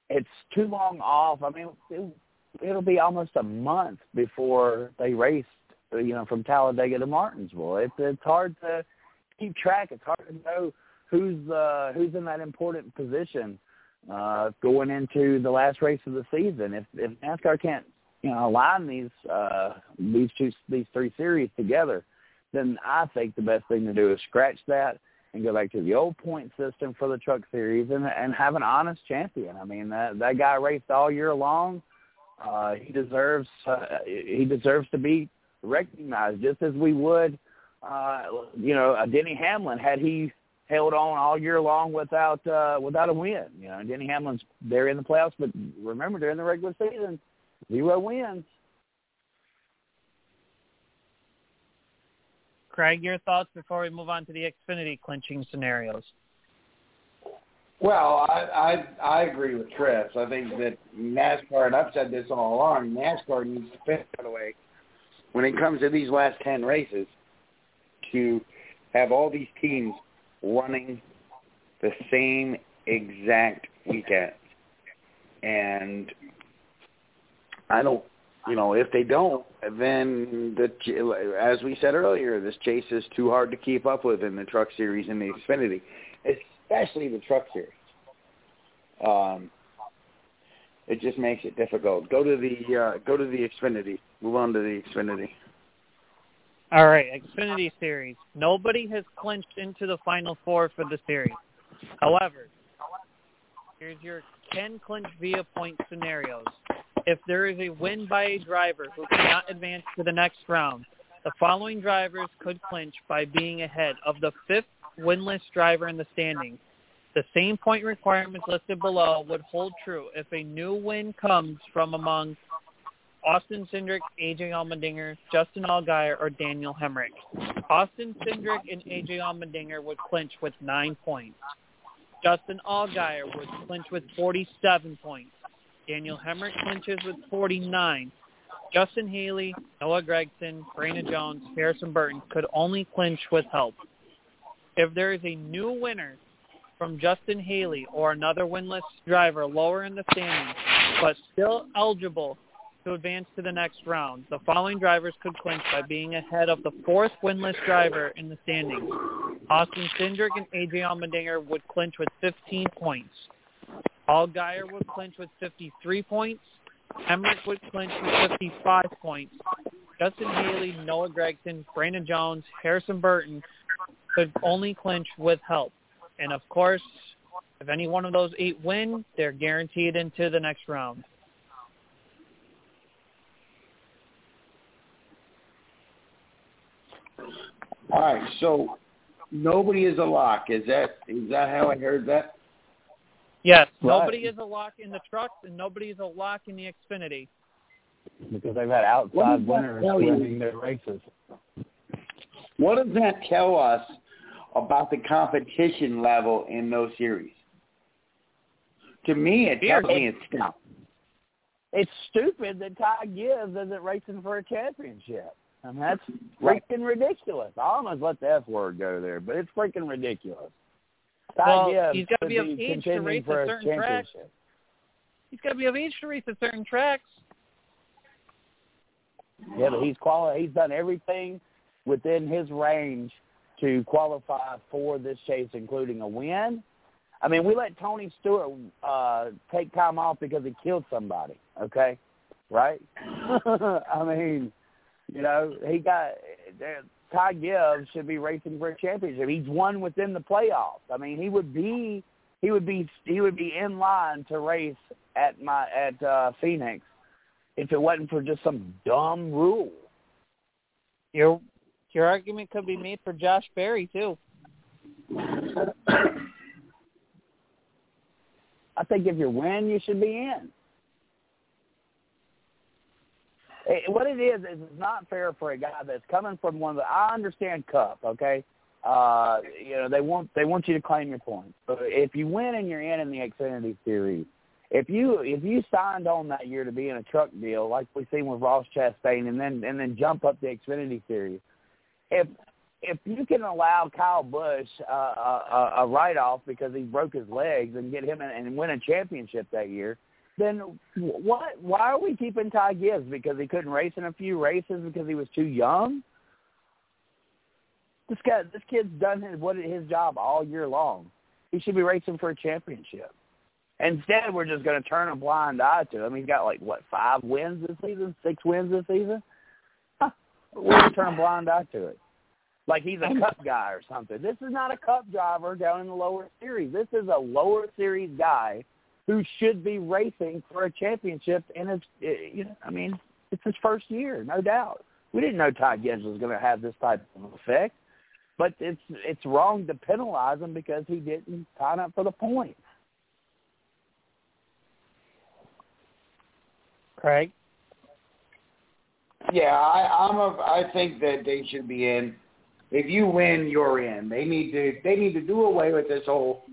S8: It's too long off. I mean, it, it'll be almost a month before they race. You know, from Talladega to Martinsville. It's it's hard to keep track. It's hard to know who's uh, who's in that important position uh, going into the last race of the season. If if NASCAR can't you know align these uh, these two these three series together, then I think the best thing to do is scratch that and go back to the old point system for the truck series and and have an honest champion. I mean that that guy raced all year long. Uh, he deserves uh, he deserves to be recognized just as we would uh, you know Denny Hamlin had he held on all year long without uh, without a win. You know, Denny Hamlin's there in the playoffs, but remember during the regular season, zero wins.
S4: Craig, your thoughts before we move on to the Xfinity clinching scenarios.
S5: Well, I, I I agree with Chris. I think that NASCAR, and I've said this all along, NASCAR needs to figure out a way when it comes to these last ten races to have all these teams running the same exact weekend. And I don't, you know, if they don't, then the as we said earlier, this chase is too hard to keep up with in the Truck Series and the Xfinity, especially the Truck Series. Um, it just makes it difficult. Go to the uh, go to the Xfinity. Move on to the Xfinity.
S4: All right, Xfinity Series. Nobody has clinched into the Final Four for the series. However, here's your can clinch via point scenarios. If there is a win by a driver who cannot advance to the next round, the following drivers could clinch by being ahead of the fifth winless driver in the standings. The same point requirements listed below would hold true if a new win comes from among Austin Cindric, AJ Allmendinger, Justin Allgaier, or Daniel Hemric. Austin Cindric and AJ Allmendinger would clinch with nine points. Justin Allgaier would clinch with 47 points. Daniel Hemric clinches with 49. Justin Haley, Noah Gragson, Brandon Jones, Harrison Burton could only clinch with help. If there is a new winner from Justin Haley or another winless driver lower in the standings, but still eligible to advance to the next round. The following drivers could clinch by being ahead of the fourth winless driver in the standings. Austin Cindric and AJ Allmendinger would clinch with 15 points. Allgaier would clinch with 53 points. Hemric would clinch with 55 points. Justin Haley, Noah Gragson, Brandon Jones, Harrison Burton could only clinch with help. And of course, if any one of those eight win, they're guaranteed into the next round.
S5: All right, so nobody is a lock. Is that is that how I heard that?
S4: Yes,
S8: Right.
S4: nobody is a lock in the trucks, and nobody is a lock in the Xfinity.
S8: Because they've had outside winners winning their races.
S5: What does that tell us about the competition level in those series? To me, it tells me it's down.
S8: It's stupid that Ty Gibbs isn't racing for a championship. I mean, that's freaking ridiculous. I almost let the F word go there, but it's freaking ridiculous.
S4: Well, he's gotta be of age to race
S8: for
S4: a
S8: a
S4: certain track. He's got to be of age to race at certain tracks.
S8: Yeah, but he's quali- He's done everything within his range to qualify for this chase, including a win. I mean, we let Tony Stewart uh, take time off because he killed somebody. Okay, right? I mean, you know, he got there- Ty Gibbs should be racing for a championship. He's won within the playoffs. I mean, he would be he would be he would be in line to race at my at uh, Phoenix if it wasn't for just some dumb rule.
S4: Your your argument could be made for Josh Berry too.
S8: I think if you win, you should be in. Eh, What it is is it's not fair for a guy that's coming from one of the. I understand Cup, okay. Uh, you know they want they want you to claim your points, but if you win and you're in in the Xfinity Series, if you if you signed on that year to be in a truck deal like we seen with Ross Chastain, and then and then jump up the Xfinity Series, if if you can allow Kyle Busch uh, a, a write off because he broke his legs and get him in, and win a championship that year, then what? Why are we keeping Ty Gibbs because he couldn't race in a few races because he was too young? This guy, this kid's done his what his job all year long. He should be racing for a championship. Instead, we're just going to turn a blind eye to him. He's got like what five wins this season, six wins this season. Huh. We're going to turn a blind eye to it like he's a cup guy or something. This is not a cup driver down in the lower series. This is a lower series guy who should be racing for a championship. And it's, eh, you know, I mean, it's his first year, no doubt. We didn't know Ty Gibbs was going to have this type of effect, but it's it's wrong to penalize him because he didn't sign up for the points.
S4: Craig,
S5: Yeah, I, I'm a. I think that they should be in. If you win, you're in. They need to. They need to do away with this whole,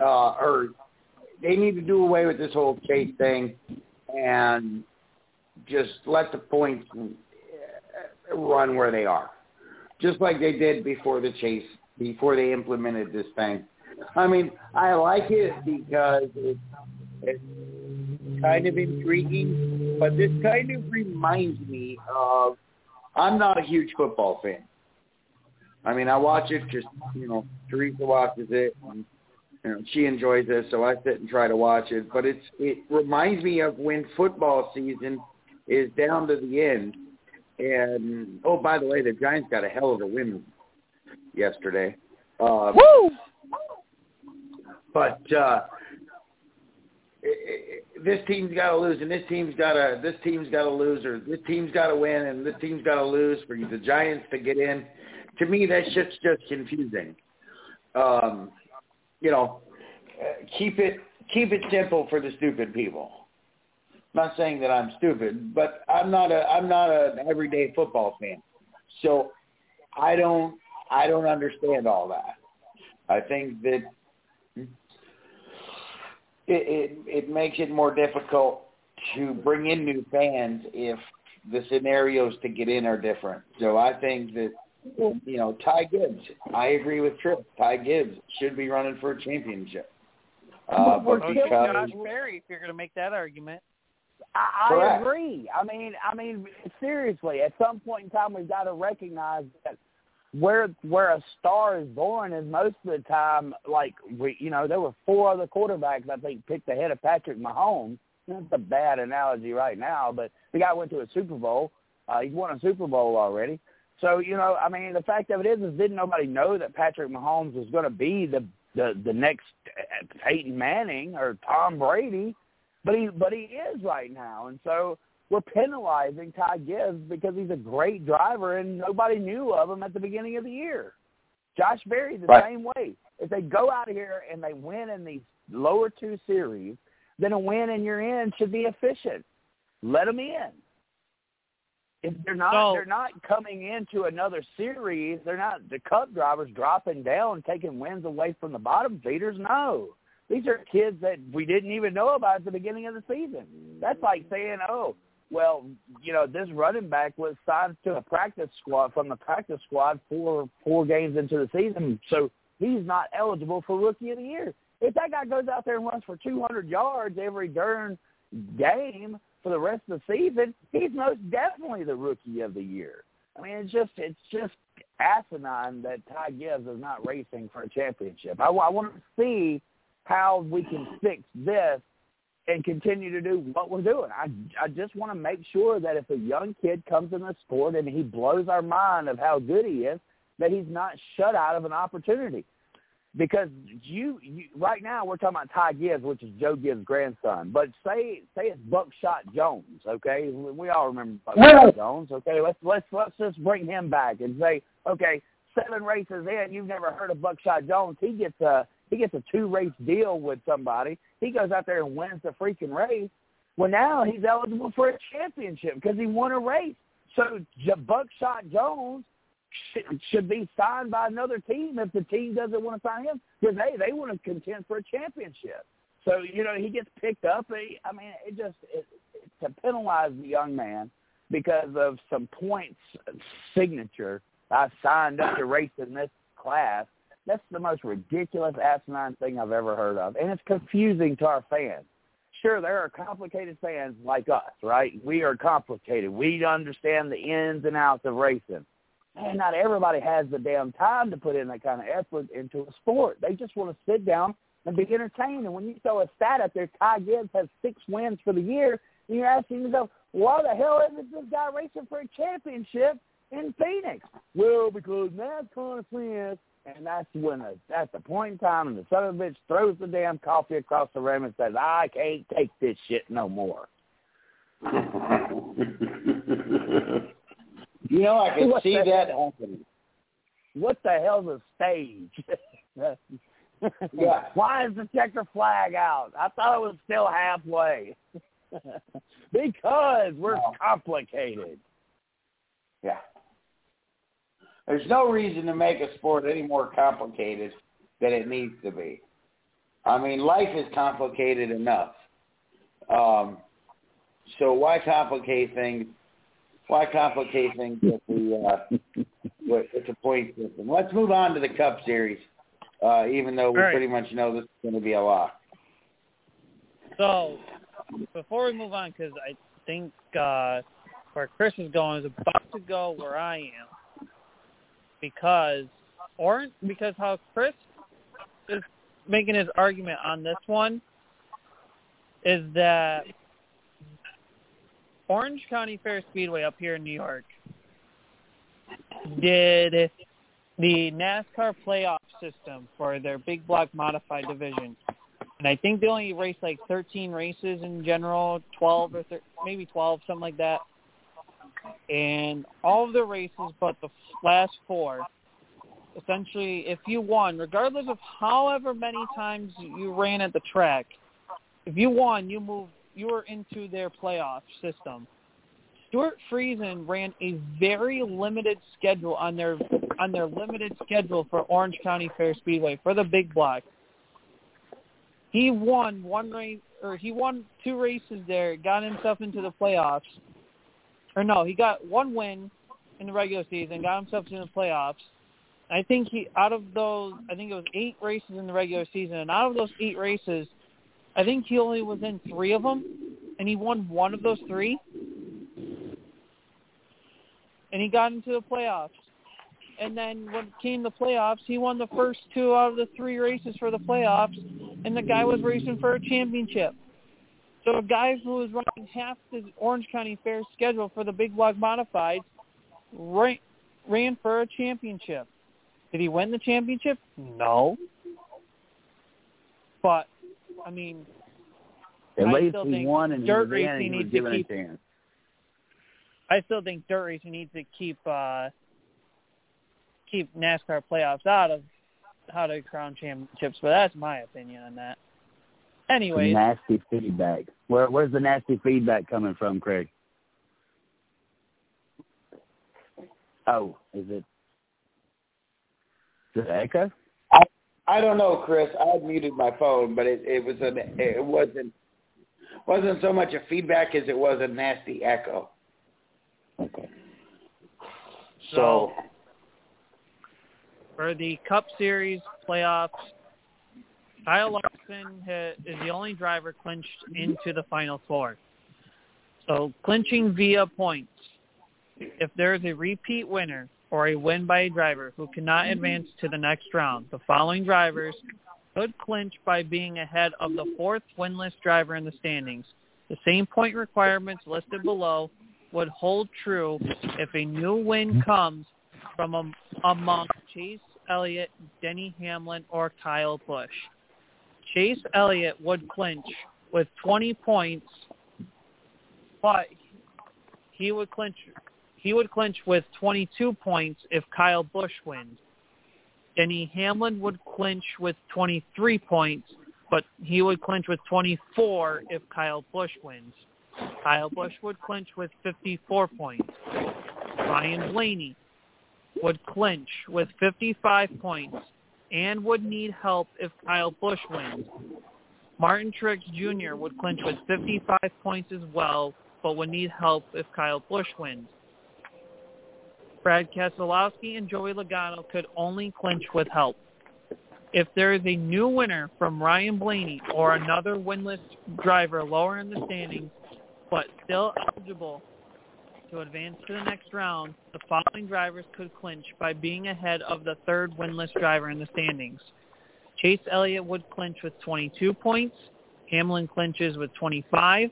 S5: uh, or they need to do away with this whole chase thing, and just let the points run where they are, just like they did before the chase, before they implemented this thing. I mean, I like it because it, it's kind of intriguing, but this kind of reminds me of. I'm not a huge football fan. I mean, I watch it just you know, Teresa watches it, and you know, she enjoys it, so I sit and try to watch it. But it's it reminds me of when football season is down to the end. And oh, by the way, the Giants got a hell of a win yesterday. Uh,
S4: Woo!
S5: but uh, this team's got to lose, and this team's got to this team's got to lose, or this team's got to win, and this team's got to lose for the Giants to get in. To me, that shit's just confusing. Um, you know, keep it keep it simple for the stupid people. I'm not saying that I'm stupid, but I'm not a I'm not an everyday football fan, so I don't I don't understand all that. I think that it, it it makes it more difficult to bring in new fans if the scenarios to get in are different. So I think that you know Ty Gibbs. I agree with Tripp. Ty Gibbs should be running for a championship. Uh,
S8: But we're
S5: but because
S4: Josh Berry, if you're going to make that argument.
S8: I, I agree. I mean, I mean, seriously, at some point in time, we've got to recognize that where where a star is born is most of the time like we, you know, there were four other quarterbacks I think picked ahead of Patrick Mahomes. That's a bad analogy right now, but the guy went to a Super Bowl. Uh, he's won a Super Bowl already. So you know, I mean, the fact of it is, is didn't nobody know that Patrick Mahomes was going to be the the the next uh, Peyton Manning or Tom Brady, but he but he is right now, and so we're penalizing Ty Gibbs because he's a great driver and nobody knew of him at the beginning of the year. Josh Berry the
S5: Right.
S8: same way. If they go out of here and they win in these lower two series, then a win in your end should be efficient. Let them in. If they're not,
S4: So-
S8: they're not coming into another series. They're not the Cup drivers dropping down, and taking wins away from the bottom feeders. No, these are kids that we didn't even know about at the beginning of the season. That's like saying, oh, well, you know, this running back was signed to a practice squad from the practice squad four four games into the season, so he's not eligible for rookie of the year. If that guy goes out there and runs for 200 yards every darn game for the rest of the season, he's most definitely the rookie of the year. I mean, it's just it's just asinine that Ty Gibbs is not racing for a championship. I, I want to see how we can fix this and continue to do what we're doing. I I just want to make sure that if a young kid comes in the sport and he blows our mind of how good he is, that he's not shut out of an opportunity. Because you, you right now we're talking about Ty Gibbs, which is Joe Gibbs' grandson. But say say it's Buckshot Jones, okay? We all remember Buckshot Jones, okay? Let's let's let's just bring him back and say, okay, seven races in, you've never heard of Buckshot Jones. He gets a he gets a two race deal with somebody. He goes out there and wins the freaking race. Well, now he's eligible for a championship because he won a race. So Buckshot Jones should, be signed by another team if the team doesn't want to sign him because hey, they want to contend for a championship. So you know he gets picked up. He, I mean, it just it, it, to penalize the young man because of some points signature. I signed up to race in this class. That's the most ridiculous, asinine thing I've ever heard of, and it's confusing to our fans. Sure, there are complicated fans like us, right? We are complicated. We understand the ins and outs of racing. Man, not everybody has the damn time to put in that kind of effort into a sport. They just want to sit down and be entertained. And when you throw a stat up there, Ty Gibbs has six wins for the year, and you're asking yourself, why the hell isn't this guy racing for a championship in Phoenix? Well, because NASCAR friends, and that's when a, that's the point in time and the son of a bitch throws the damn coffee across the room and says, I can't take this shit no more.
S5: You know, I can
S8: What
S5: see that happening.
S8: What the hell's a stage?
S5: Yeah.
S8: Why is the checker flag out? I thought it was still halfway. because we're
S5: No.
S8: complicated.
S5: Yeah. There's no reason to make a sport any more complicated than it needs to be. I mean, life is complicated enough. Um, so why complicate things? Why complicate things with the uh, with, with the point system? Let's move on to the Cup Series. Uh, even though we
S4: right.
S5: pretty much know this is going to be a lot.
S4: So, before we move on, because I think uh, where Chris is going is about to go where I am, because Orange, because how Chris is making his argument on this one is that Orange County Fair Speedway up here in New York did the NASCAR playoff system for their big block modified division. And I think they only raced like 13 races in general, 12 or thir- maybe 12, something like that. And all of the races but the last four, essentially, if you won, regardless of however many times you ran at the track, if you won, you moved, you were into their playoff system. Stewart Friesen ran a very limited schedule on their on their limited schedule for Orange County Fair Speedway for the big block. He won one race, or he won two races there, got himself into the playoffs. Or no, he got one win in the regular season, got himself into the playoffs. I think he out of those, I think it was eight races in the regular season, and out of those eight races, I think he only was in three of them, and he won one of those three, and he got into the playoffs. And then when it came to playoffs, he won the first two out of the three races for the playoffs, and the guy was racing for a championship. So a guy who was running half the Orange County Fair schedule for the Big Block Modifieds ran, ran for a championship. Did he win the championship? No. But, I mean,
S8: At
S4: I
S8: least
S4: think
S8: won and
S4: dirt racing
S8: and he was
S4: needs to
S8: a
S4: keep-
S8: chance.
S4: I still think dirt racing needs to keep uh, keep NASCAR playoffs out of how to crown championships, but that's my opinion on that. Anyways,
S8: nasty feedback. Where where's the nasty feedback coming from, Craig? Oh, is it? Is it echo?
S5: I I don't know, Chris. I had muted my phone, but it it was an it wasn't wasn't so much a feedback as it was a nasty echo.
S8: Okay.
S4: so for the Cup Series playoffs, Kyle Larson ha- is the only driver clinched into the Final Four. So clinching via points. If there is a repeat winner or a win by a driver who cannot advance to the next round, the following drivers could clinch by being ahead of the fourth winless driver in the standings. The same point requirements listed below would hold true if a new win mm-hmm. comes from a, among Chase Elliott, Denny Hamlin, or Kyle Busch. Chase Elliott would clinch with 20 points, but he would clinch he would clinch with 22 points if Kyle Busch wins. Denny Hamlin would clinch with 23 points, but he would clinch with 24 if Kyle Busch wins. Kyle Busch would clinch with 54 points. Ryan Blaney would clinch with 55 points and would need help if Kyle Busch wins. Martin Truex Jr. would clinch with 55 points as well, but would need help if Kyle Busch wins. Brad Keselowski and Joey Logano could only clinch with help. If there is a new winner from Ryan Blaney or another winless driver lower in the standings, but still eligible to advance to the next round, the following drivers could clinch by being ahead of the third winless driver in the standings. Chase Elliott would clinch with 22 points. Hamlin clinches with 25.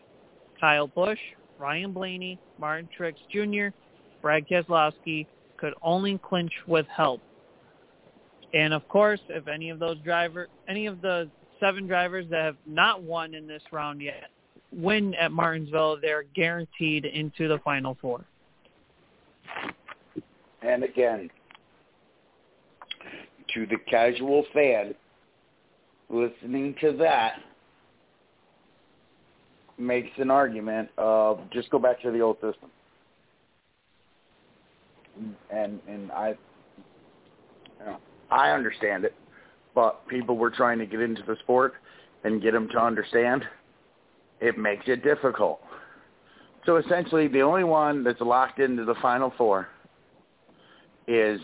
S4: Kyle Busch, Ryan Blaney, Martin Truex Jr., Brad Keselowski could only clinch with help. And of course, if any of those driver, any of the seven drivers that have not won in this round yet win at Martinsville, they're guaranteed into the final four.
S5: And again, to the casual fan listening to that makes an argument of just go back to the old system. And and I you know, I understand it, but people were trying to get into the sport and get them to understand it makes it difficult. So essentially, the only one that's locked into the final four is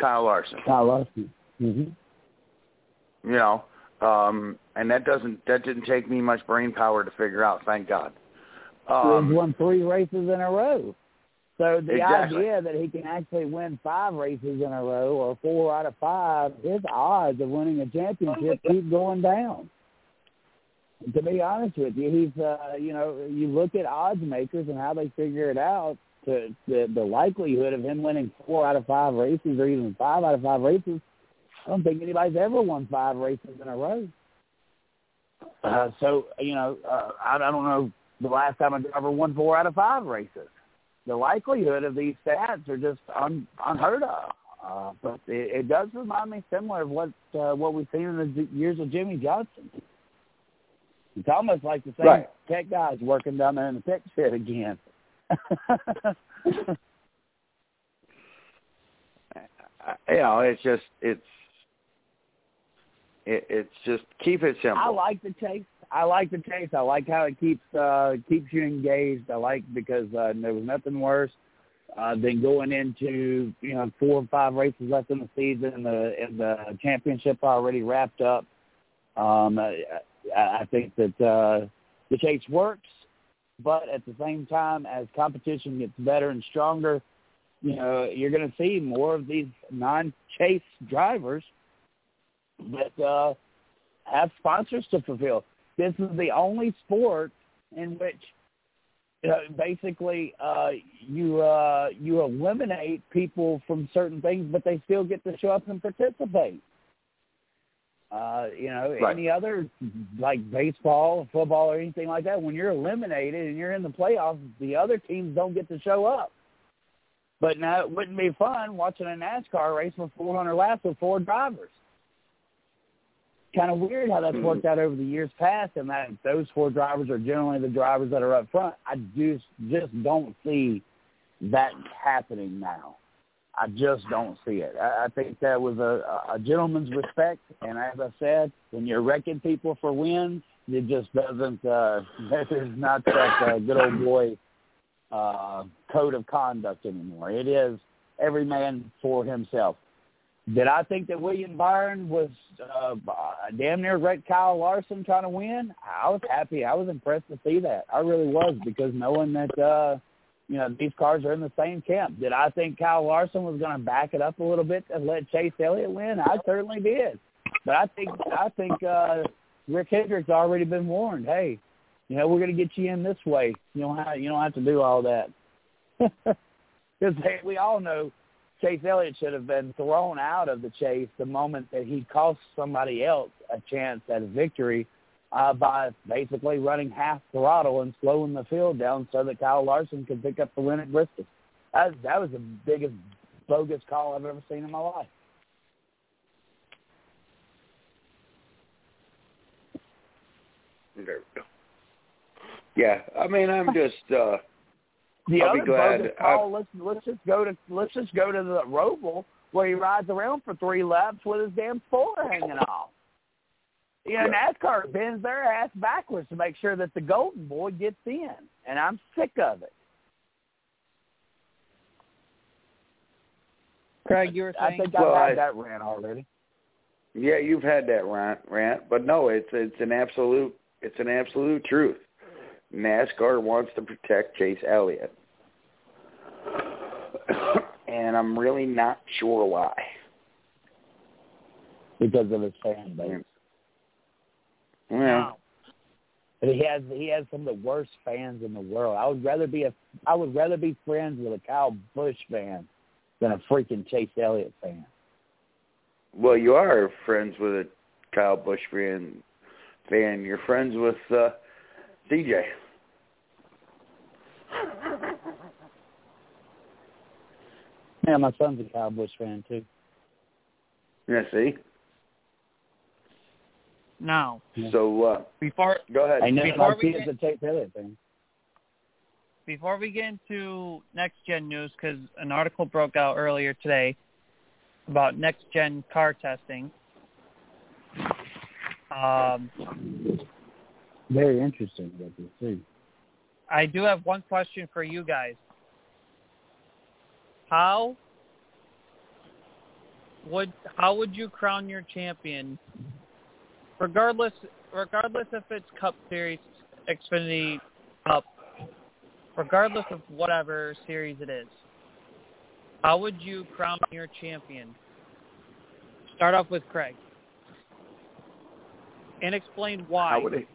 S5: Kyle Larson.
S8: Kyle Larson. Mm-hmm.
S5: You know, um, and that doesn't that didn't take me much brain power to figure out. Thank God. Um,
S8: He's won three races in a row. So the
S5: Exactly.
S8: idea that he can actually win five races in a row or four out of five, his odds of winning a championship keep going down. To be honest with you, he's uh, you know you look at odds makers and how they figure it out. To the the likelihood of him winning four out of five races or even five out of five races, I don't think anybody's ever won five races in a row. Uh, so you know, uh, I, I don't know the last time a driver won four out of five races the likelihood of these stats are just un, unheard of. Uh, but it, it does remind me similar of what uh, what we've seen in the years of Jimmie Johnson. It's almost like the same
S5: Right.
S8: tech guys working down there in the tech shed again.
S5: You know, it's just it's it, it's just keep it simple.
S8: I like the chase. I like the chase. I like how it keeps uh keeps you engaged. I like because uh, there was nothing worse uh, than going into you know four or five races left in the season and the and the championship already wrapped up. Um, I, I think that uh, the chase works, but at the same time, as competition gets better and stronger, you know you're going to see more of these non-chase drivers that uh, have sponsors to fulfill. This is the only sport in which uh, basically uh, you uh, you eliminate people from certain things, but they still get to show up and participate. Uh, you know,
S5: Right.
S8: any other like baseball, football, or anything like that, when you're eliminated and you're in the playoffs, the other teams don't get to show up. But now it wouldn't be fun watching a NASCAR race for 400 laps with four drivers. Kind of weird how that's worked out over the years past, and that those four drivers are generally the drivers that are up front. I just just don't see that happening now. I just don't see it. I, I think that was a, a gentleman's respect, and as I said, when you're wrecking people for wins, it just doesn't. Uh, that is not that uh, good old boy uh, code of conduct anymore. It is every man for himself. Did I think that William Byron was uh, damn near wrecked Kyle Larson trying to win? I was happy. I was impressed to see that. I really was because knowing that uh, you know these cars are in the same camp. Did I think Kyle Larson was going to back it up a little bit and let Chase Elliott win? I certainly did. But I think I think uh, Rick Hendrick's already been warned. Hey, you know we're going to get you in this way. You don't have you don't have to do all that. Because hey, we all know Chase Elliott should have been thrown out of the chase the moment that he cost somebody else a chance at a victory uh, by basically running half throttle and slowing the field down so that Kyle Larson could pick up the win at Bristol. That, that was the biggest bogus call I've ever seen in my life.
S5: There we go. Yeah, I mean, I'm just. uh
S8: The
S5: I'll
S8: other
S5: be glad.
S8: bogus call. Let's let's just go to let's just go to the Roval where he rides around for three laps with his damn spoiler hanging off. You know,
S5: Yeah.
S8: NASCAR bends their ass backwards to make sure that the golden boy gets in, and I'm sick of it.
S4: Craig, you were
S8: I
S4: saying
S8: think
S5: Well,
S8: I've
S5: I-
S8: had that rant already.
S5: Yeah, you've had that rant, rant, but no, it's it's an absolute it's an absolute truth. NASCAR wants to protect Chase Elliott, and I'm really not sure why.
S8: because of his fan base.
S5: Well,
S4: Wow.
S8: And he has he has some of the worst fans in the world. I would rather be a I would rather be friends with a Kyle Busch fan than a freaking Chase Elliott fan.
S5: well, you are friends with a Kyle Busch fan. Fan, you're friends with uh, DJ.
S8: Yeah, my son's a Kyle Busch fan too.
S5: Yeah, see.
S4: Now,
S5: So uh,
S4: before
S5: go ahead.
S8: I know
S4: Before
S8: my
S4: we
S8: kid's
S4: get-
S8: a Chase Elliott fan.
S4: before we get into next gen news, because an article broke out earlier today about next gen car testing. Um,
S8: Very interesting about this too.
S4: I do have one question for you guys. How would how would you crown your champion, regardless regardless if it's Cup Series, Xfinity Cup, regardless of whatever series it is? How would you crown your champion? Start off with Craig, and explain why.
S5: How would I?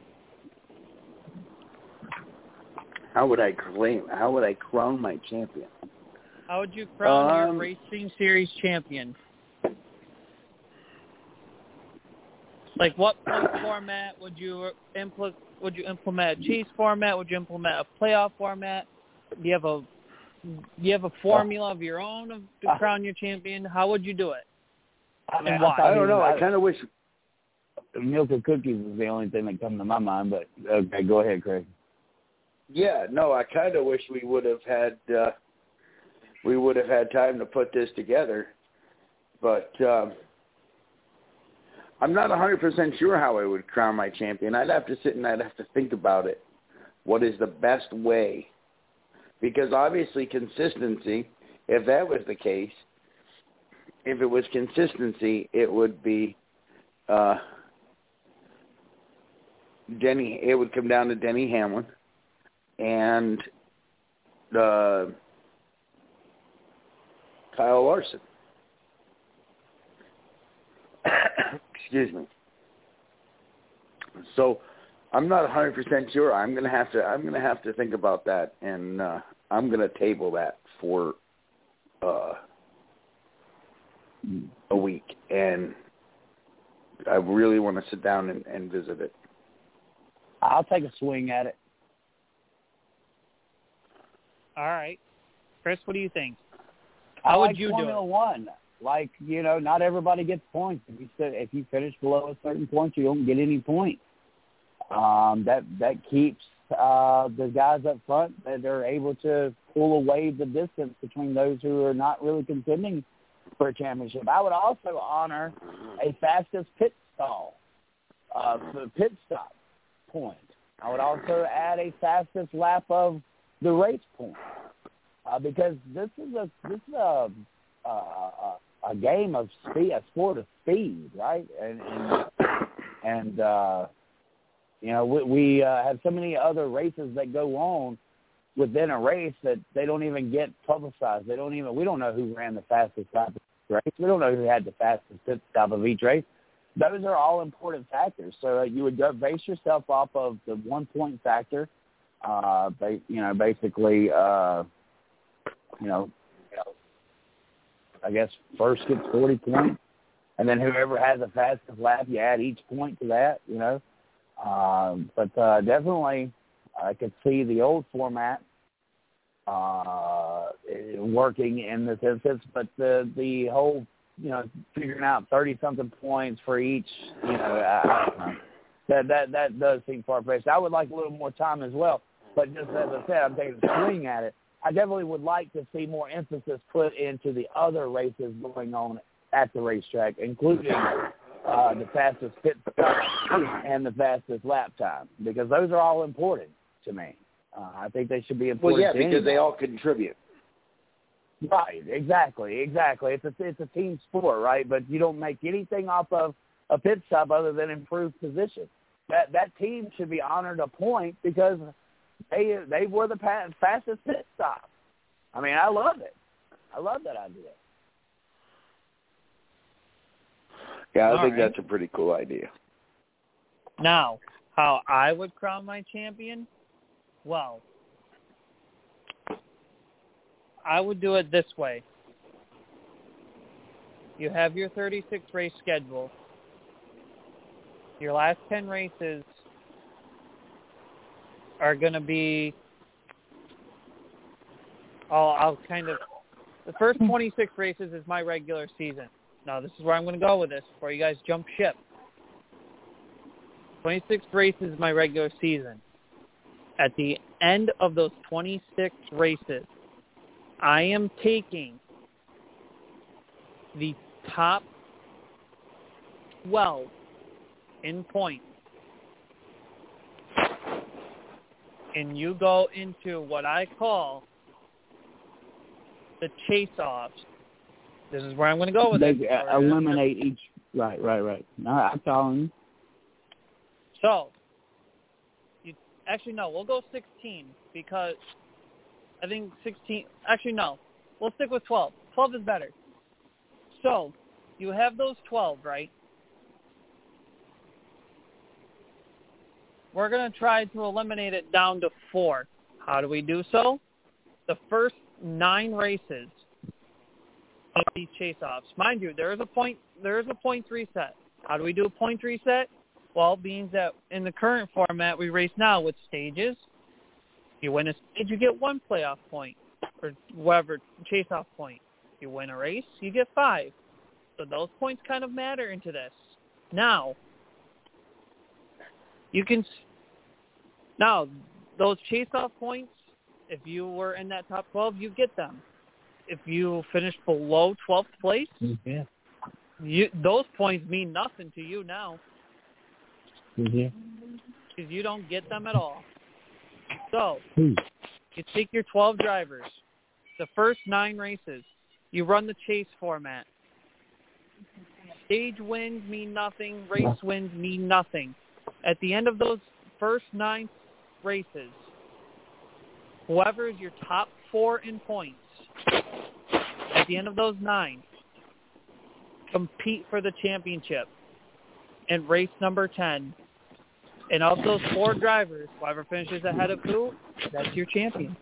S5: How would I claim? How would I crown my champion?
S4: How would you crown
S5: Um,
S4: your racing series champion? Like what format would you impl- would you implement a chase format? Would you implement a playoff format? Do you have a do you have a formula of your own of, to
S8: Uh,
S4: crown your champion? How would you do it?
S8: I, mean,
S4: And why?
S5: I don't know. I kind of wish.
S8: milk and cookies is the only thing that comes to my mind. But okay, go ahead, Craig.
S5: Yeah, no, I kind of wish we would have had uh, we would have had time to put this together, but um, I'm not 100% sure how I would crown my champion. I'd have to sit and I'd have to think about it. What is the best way? Because obviously consistency, if that was the case, if it was consistency, it would be uh, Denny. It would come down to Denny Hamlin and uh, Kyle Larson. Excuse me. So I'm not 100% sure. I'm going to have to I'm going to have to think about that and uh I'm going to table that for uh a week and I really want to sit down and, and visit it.
S8: I'll take a swing at it.
S4: All right, Chris, what do you think? How would
S8: like
S4: you do
S8: Formula
S4: it?
S8: One. Like you know, not everybody gets points. If you if you finish below a certain point, you don't get any points. Um, that that keeps uh, the guys up front that they're able to pull away the distance between those who are not really contending for a championship. I would also honor a fastest pit stall, uh, the pit stop point. I would also add a fastest lap of the race point uh, because this is a this is a a, a, game of speed, a sport of speed, right? And and, and uh, you know we, we uh, have so many other races that go on within a race that they don't even get publicized. They don't even we don't know who ran the fastest lap race. We don't know who had the fastest pit stop of each race. Those are all important factors. So uh, you would go base yourself off of the one point factor. Uh, ba- you know, basically, uh, you know, I guess first gets 40 points, and then whoever has the fastest lap, you add each point to that, you know. Um, but uh, definitely, I could see the old format uh, working in this instance, but the the whole, you know, figuring out 30 something points for each, you know, I, I don't know. That that that does seem far fetched. I would like a little more time as well, but just as I said, I'm taking a swing at it. I definitely would like to see more emphasis put into the other races going on at the racetrack, including uh, the fastest pit stop and the fastest lap time, because those are all important to me. Uh, I think they should be important.
S9: Well, yeah, because they all contribute.
S8: Right, exactly, exactly. It's a it's a team sport, right? But you don't make anything off of a pit stop other than improved position. That that team should be honored a point because they they were the fastest pit stop. I mean, I love it. I love that idea.
S9: Yeah, I
S4: All
S9: think
S4: right.
S9: that's a pretty cool idea.
S4: Now, how I would crown my champion? Well, I would do it this way. You have your 36 race schedule. Your last 10 races are going to be I'll, I'll kind of the first hmm. 26 races is my regular season. Now, this is where I'm going to go with this before you guys jump ship. 26 races is my regular season. At the end of those 26 races, I am taking the top 12 in points. And you go into what I call the chase-offs. This is where I'm going to go with
S8: They
S4: it.
S8: eliminate each. Right, right, right. No, I'm following you.
S4: So, you actually no, we'll go 16 because I think 16. Actually, no, we'll stick with 12. 12 is better. So, you have those 12, right? We're going to try to eliminate it down to four. How do we do so? The first nine races of these chase-offs. Mind you, there is a point. There is a points reset. How do we do a point reset? Well, means that in the current format we race now with stages, you win a stage, you get one playoff point, or whatever chase-off point. You win a race, you get five. So those points kind of matter into this. Now, you can. Now, those chase-off points, if you were in that top 12, you get them. If you finish below 12th place,
S8: Yeah.
S4: you those points mean nothing to you now because you don't get them at all. So
S8: Hmm.
S4: you take your 12 drivers, the first nine races, you run the chase format. Stage wins mean nothing, race wins mean nothing. At the end of those first nine races, whoever is your top four in points, at the end of those nine, compete for the championship in race number 10 and of those four drivers, whoever finishes ahead of who, that's your champion.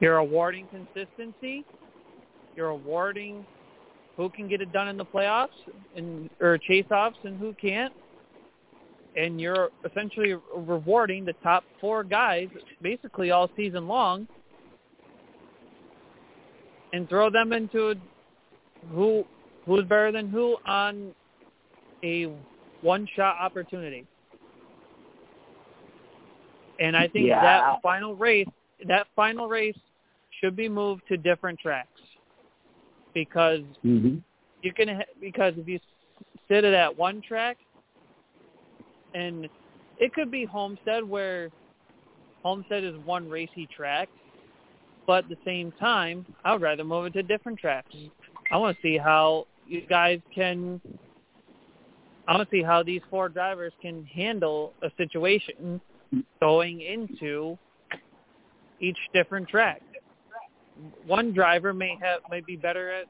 S4: You're awarding consistency. You're awarding who can get it done in the playoffs and or chase offs and who can't. And you're essentially rewarding the top four guys basically all season long and throw them into who who's better than who on a one shot opportunity. And I think
S8: Yeah.
S4: that final race that final race should be moved to different tracks because
S8: Mm-hmm.
S4: you can ha- because if you sit it at one track and it could be Homestead where Homestead is one racy track, but at the same time, I would rather move it to different tracks. I want to see how you guys can. I want to see how these four drivers can handle a situation going into each different track. One driver may have might be better at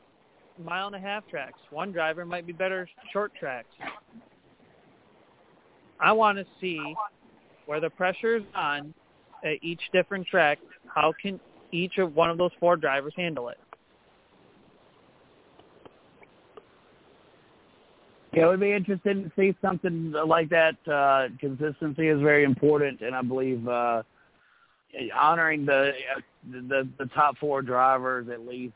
S4: mile and a half tracks. One driver might be better short tracks. I want to see where the pressure is on at each different track. How can each of one of those four drivers handle it?
S8: Yeah, it would be interesting to see something like that. Uh, consistency is very important, and I believe uh, honoring the, the the top four drivers at least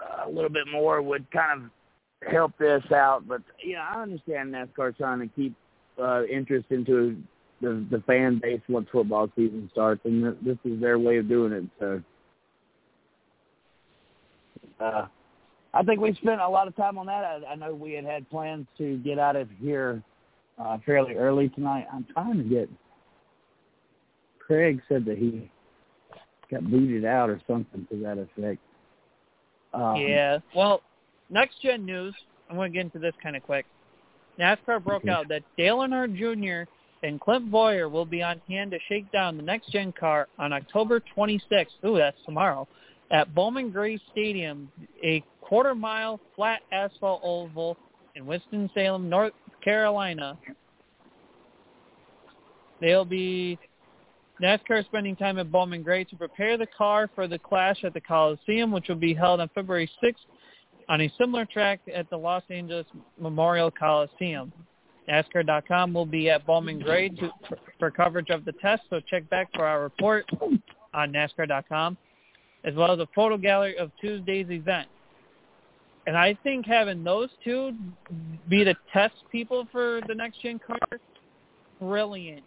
S8: uh, a little bit more would kind of help this out. But yeah, I understand NASCAR trying to keep uh, interest into the the fan base once football season starts, and th- this is their way of doing it. So. Uh, I think we spent a lot of time on that. I, I know we had had plans to get out of here uh, fairly early tonight. I'm trying to get. Craig said that he got booted out or something to that effect. Um,
S4: yeah. Well, next gen news. I'm going to get into this kind of quick. NASCAR broke
S8: Okay.
S4: out that Dale Earnhardt Jr. and Clint Bowyer will be on hand to shake down the next gen car on October 26th. Ooh, that's tomorrow. At Bowman Gray Stadium, a quarter mile flat asphalt oval in Winston-Salem, North Carolina. They'll be NASCAR spending time at Bowman Gray to prepare the car for the clash at the Coliseum, which will be held on February 6th on a similar track at the Los Angeles Memorial Coliseum. NASCAR.com will be at Bowman Gray to, for, for coverage of the test, so check back for our report on NASCAR.com, as well as a photo gallery of Tuesday's event. And I think having those two be the test people for the next gen car, brilliant.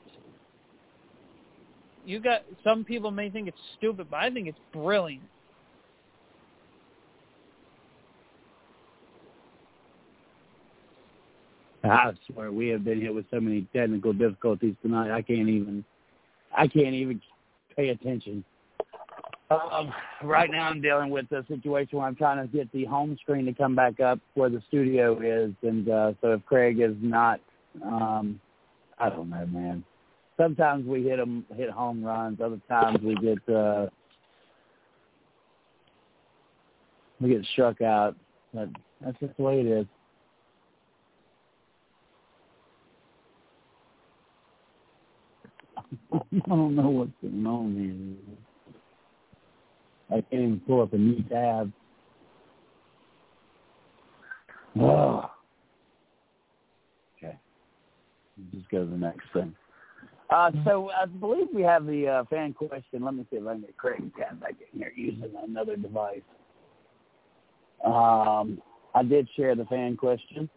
S4: You got some people may think it's stupid, but I think it's brilliant.
S8: I swear we have been hit with so many technical difficulties tonight. I can't even, I can't even pay attention. Um, right now, I'm dealing with a situation where I'm trying to get the home screen to come back up where the studio is, and uh, so if Craig is not, um, I don't know, man. Sometimes we hit 'em, hit home runs. Other times we get uh, we get struck out. But that's just the way it is. I don't know what's going on here. I can't even pull up a new tab. Oh. Okay. Just go to the next thing. Uh, so I believe we have the uh, fan question. Let me see if I can get Craig tab back in here using another device. Um, I did share the fan question.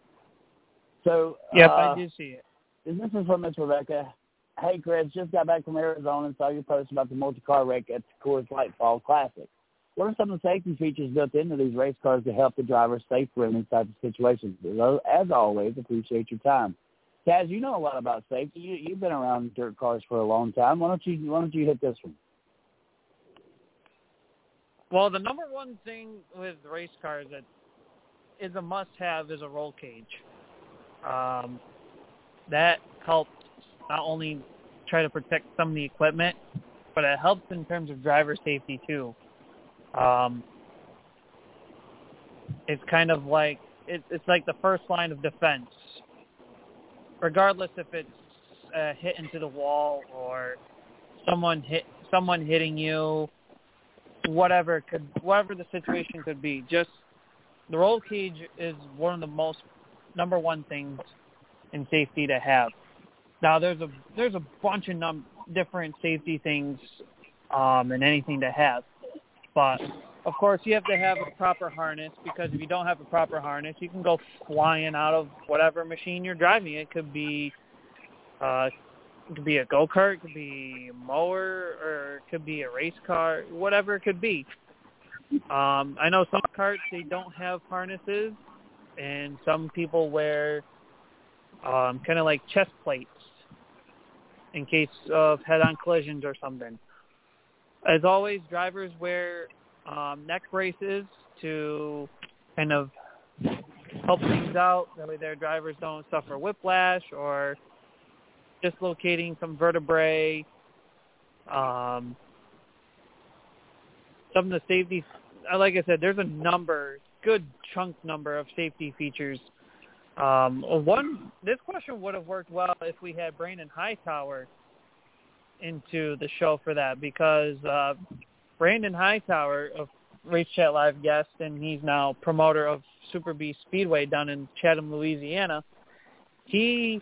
S8: So
S4: Yep,
S8: uh,
S4: I do see it.
S8: this is from Miss Rebecca. Hey, Chris, just got back from Arizona and saw your post about the multi-car wreck at the Coors Light Fall Classic. What are some of the safety features built into these race cars to help the driver safer in these types of situations? As always, appreciate your time. Taz, you know a lot about safety. You, you've been around dirt cars for a long time. Why don't you Why don't you hit this one?
S4: Well, the number one thing with race cars that is a must-have is a roll cage. Um, that helps not only try to protect some of the equipment, but it helps in terms of driver safety too. Um, it's kind of like it, it's like the first line of defense, regardless if it's a hit into the wall or someone hit someone hitting you, whatever could whatever the situation could be. Just the roll cage is one of the most number one things in safety to have. Now there's a there's a bunch of num- different safety things um, and anything to have, but of course, you have to have a proper harness because if you don't have a proper harness, you can go flying out of whatever machine you're driving. It could be, uh, it could be a go kart, it could be a mower, or it could be a race car, whatever it could be. Um, I know some carts they don't have harnesses, and some people wear um, kind of like chest plates in case of head-on collisions or something. As always, drivers wear um, neck braces to kind of help things out. That way their drivers don't suffer whiplash or dislocating some vertebrae. Um, some of the safety, like I said, there's a number, good chunk number of safety features. Um, one, this question would have worked well if we had Brandon Hightower into the show for that because uh, Brandon Hightower of Race Chat Live guest, and he's now promoter of Super Bee Speedway down in Chatham, Louisiana. He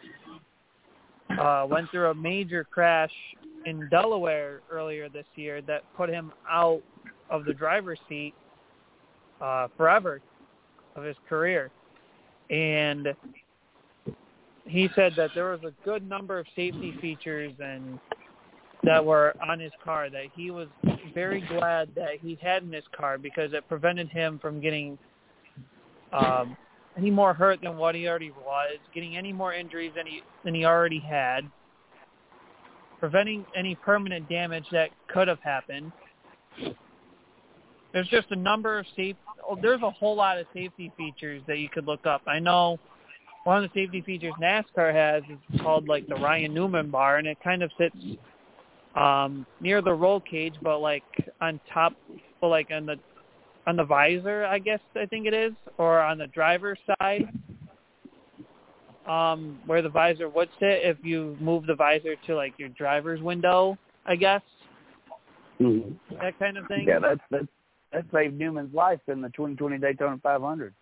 S4: uh, went through a major crash in Delaware earlier this year that put him out of the driver's seat uh, forever of his career. And he said that there was a good number of safety features and that were on his car that he was very glad that he had in his car because it prevented him from getting um, any more hurt than what he already was, getting any more injuries than he than he already had, preventing any permanent damage that could have happened. There's just a number of safe. Oh, there's a whole lot of safety features that you could look up. I know one of the safety features NASCAR has is called like the Ryan Newman bar, and it kind of sits um, near the roll cage, but like on top, but like on the on the visor, I guess I think it is, or on the driver's side, um, where the visor would sit if you move the visor to like your driver's window, I guess.
S8: Mm-hmm.
S4: That kind of thing.
S8: Yeah, that's that's that saved Newman's life in the 2020 Daytona 500.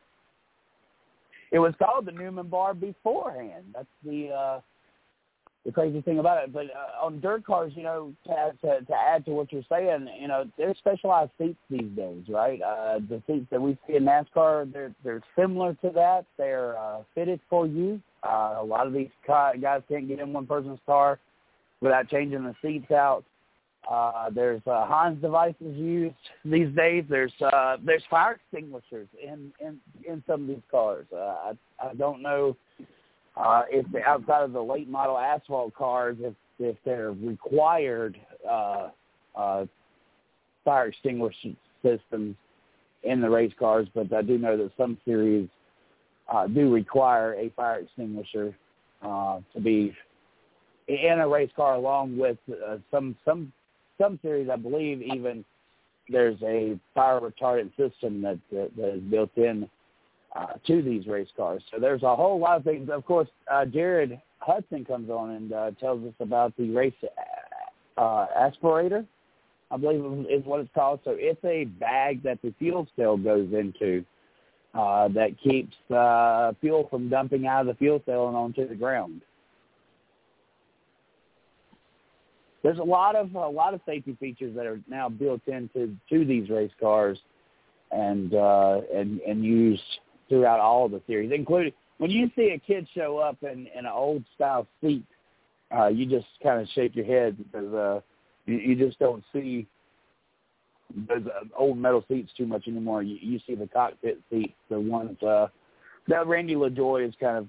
S8: It was called the Newman Bar beforehand. That's the uh, the crazy thing about it. But uh, on dirt cars, you know, to, to to add to what you're saying, you know, there's specialized seats these days, right? Uh, the seats that we see in NASCAR, they're they're similar to that. They're uh, fitted for you. Uh, a lot of these guys can't get in one person's car without changing the seats out. Uh, there's uh, Hans devices used these days. There's uh, there's fire extinguishers in in in some of these cars. Uh, I I don't know uh, if the outside of the late model asphalt cars, if if they're required uh, uh, fire extinguisher systems in the race cars, but I do know that some series uh, do require a fire extinguisher uh, to be in a race car, along with uh, some some some series, I believe, even there's a fire retardant system that that, that is built in uh, to these race cars. So there's a whole lot of things. Of course, uh, Jared Hudson comes on and uh, tells us about the race uh, aspirator, I believe is what it's called. So it's a bag that the fuel cell goes into uh, that keeps uh, fuel from dumping out of the fuel cell and onto the ground. There's a lot of a lot of safety features that are now built into to these race cars, and uh, and and used throughout all the series, including when you see a kid show up in, in an old style seat, uh, you just kind of shake your head because uh, you, you just don't see those uh, old metal seats too much anymore. You, you see the cockpit seats, the ones uh, that Randy LaJoie is kind of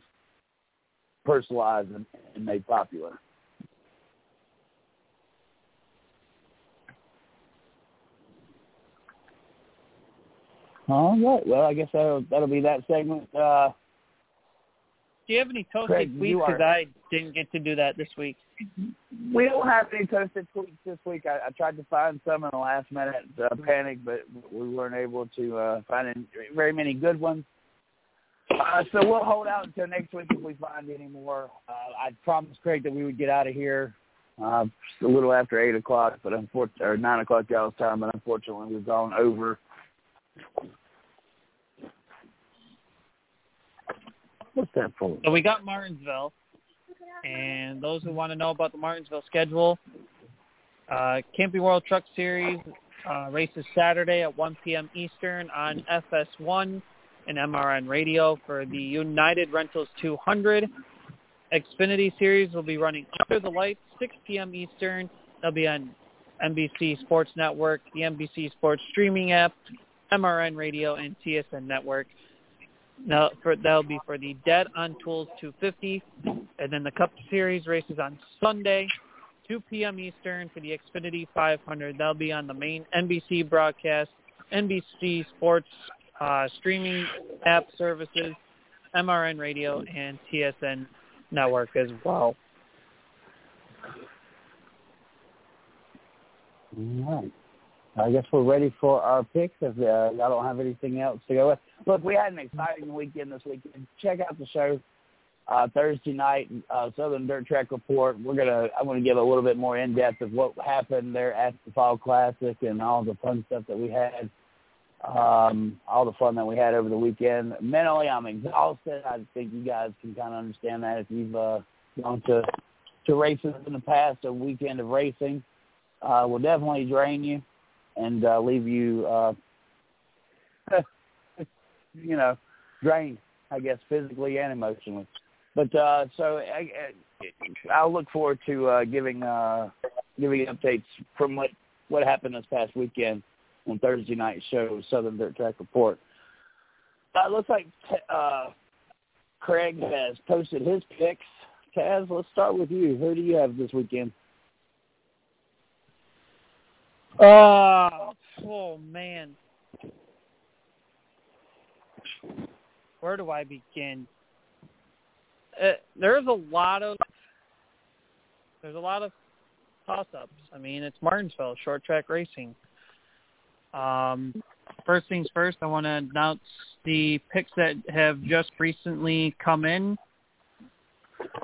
S8: personalized and, and made popular. All right. Well, I guess that'll that'll be that segment. Uh,
S4: do you have any toasted tweets? Because I didn't get to do that this week.
S8: We don't have any toasted tweets this week. I, I tried to find some in the last minute uh, panic, but we weren't able to uh, find any, very many good ones. Uh, so we'll hold out until next week if we find any more. Uh, I promised Craig that we would get out of here uh, a little after eight o'clock, but unfortunately, or nine o'clock Dallas time, but unfortunately we've gone over. What's that for?
S4: So we got Martinsville, and those who want to know about the Martinsville schedule, uh, Camping World Truck Series Uh, races Saturday at 1 p.m. Eastern on FS1 and MRN Radio for the United Rentals 200. Xfinity Series will be running under the lights, 6 p.m. Eastern. They'll be on NBC Sports Network, the NBC Sports streaming app, MRN Radio, and TSN Network. Now, for, that'll be for the Dead on Tools 250, and then the Cup Series races on Sunday, 2 p.m. Eastern for the Xfinity 500. That'll be on the main NBC broadcast, NBC Sports uh, streaming app services, MRN Radio, and TSN Network as well.
S8: All right. I guess we're ready for our picks. If uh, y'all don't have anything else to go with, look, we had an exciting weekend this weekend. Check out the show uh, Thursday night, uh, Southern Dirt Track Report. We're gonna I'm gonna give a little bit more in depth of what happened there at the Fall Classic and all the fun stuff that we had, um, all the fun that we had over the weekend. Mentally, I'm exhausted. I think you guys can kind of understand that if you've uh, gone to to races in the past. A weekend of racing uh, will definitely drain you and uh, leave you, uh, you know, drained. I guess physically and emotionally. But uh, so I, I'll look forward to uh, giving uh, giving updates from what what happened this past weekend on Thursday night show, Southern Dirt Track Report. Uh, it looks like uh, Craig has posted his picks. Taz, let's start with you. Who do you have this weekend?
S4: Uh, oh man. Where do I begin? Uh, there's a lot of there's a lot of toss-ups. I mean, it's Martinsville short track racing. Um, first things first, I want to announce the picks that have just recently come in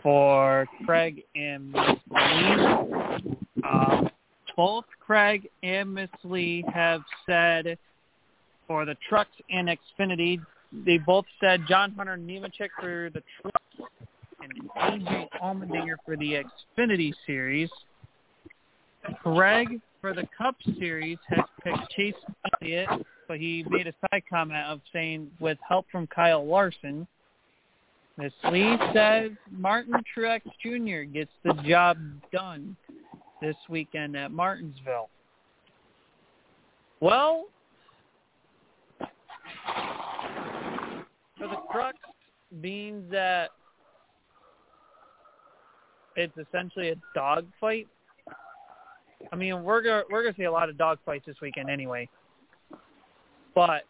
S4: for Craig and Lee. Um, both Craig and Miss Lee have said for the trucks and Xfinity, they both said John Hunter Nemechek for the trucks and AJ Allmendinger for the Xfinity Series. Craig for the Cup Series has picked Chase Elliott, but he made a side comment of saying with help from Kyle Larson. Miss Lee says Martin Truex Jr. gets the job done this weekend at Martinsville. Well, for the crux being that it's essentially a dog fight. I mean, we're gonna we're gonna see a lot of dog fights this weekend anyway. But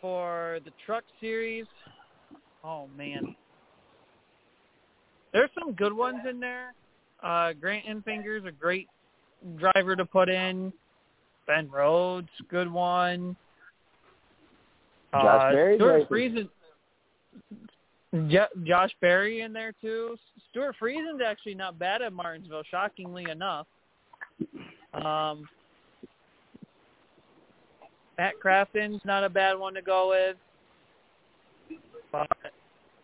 S4: for the truck series, oh man, there's some good ones in there. Uh, Grant Enfinger's a great driver to put in. Ben Rhodes, good one.
S8: Josh
S4: uh,
S8: Berry's
S4: Stewart
S8: racing.
S4: Friesen, J- Josh Berry in there too. Stewart Friesen's actually not bad at Martinsville, shockingly enough. Um, Matt Crafton's not a bad one to go with. But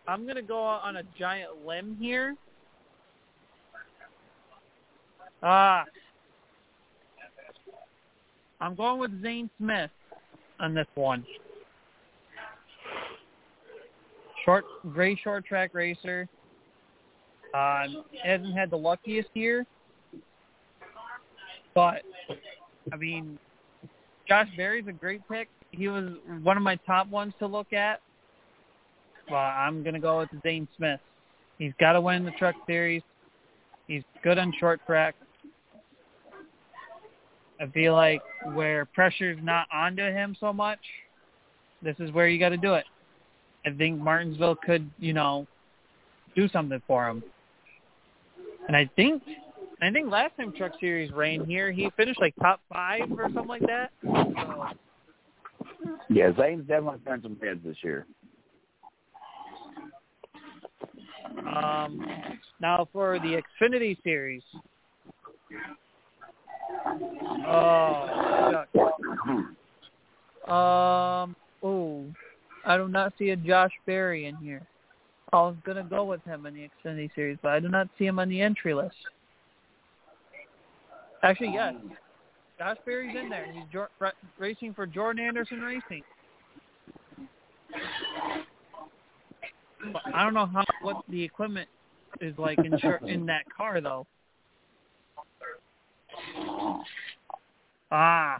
S4: I'm going to go on a giant limb here. Ah. I'm going with Zane Smith on this one. Short, gray short track racer. Um, hasn't had the luckiest year, but I mean, Josh Berry's a great pick. He was one of my top ones to look at. Well, I'm gonna go with Zane Smith. He's got to win the Truck Series. He's good on short track. I feel like where pressure's not onto him so much, this is where you got to do it. I think Martinsville could, you know, do something for him. And I think, I think last time Truck Series ran here, he finished like top five or something like that. So,
S8: Yeah, Zane's definitely turned some heads this year.
S4: um, now for the Xfinity Series. Oh. Um, oh, I do not see a Josh Berry in here. I was gonna go with him in the Xfinity Series, but I do not see him on the entry list. Actually, yes. Josh Berry's in there. He's jo- ra- racing for Jordan Anderson Racing. But I don't know how what the equipment is like in in that car though. Ah,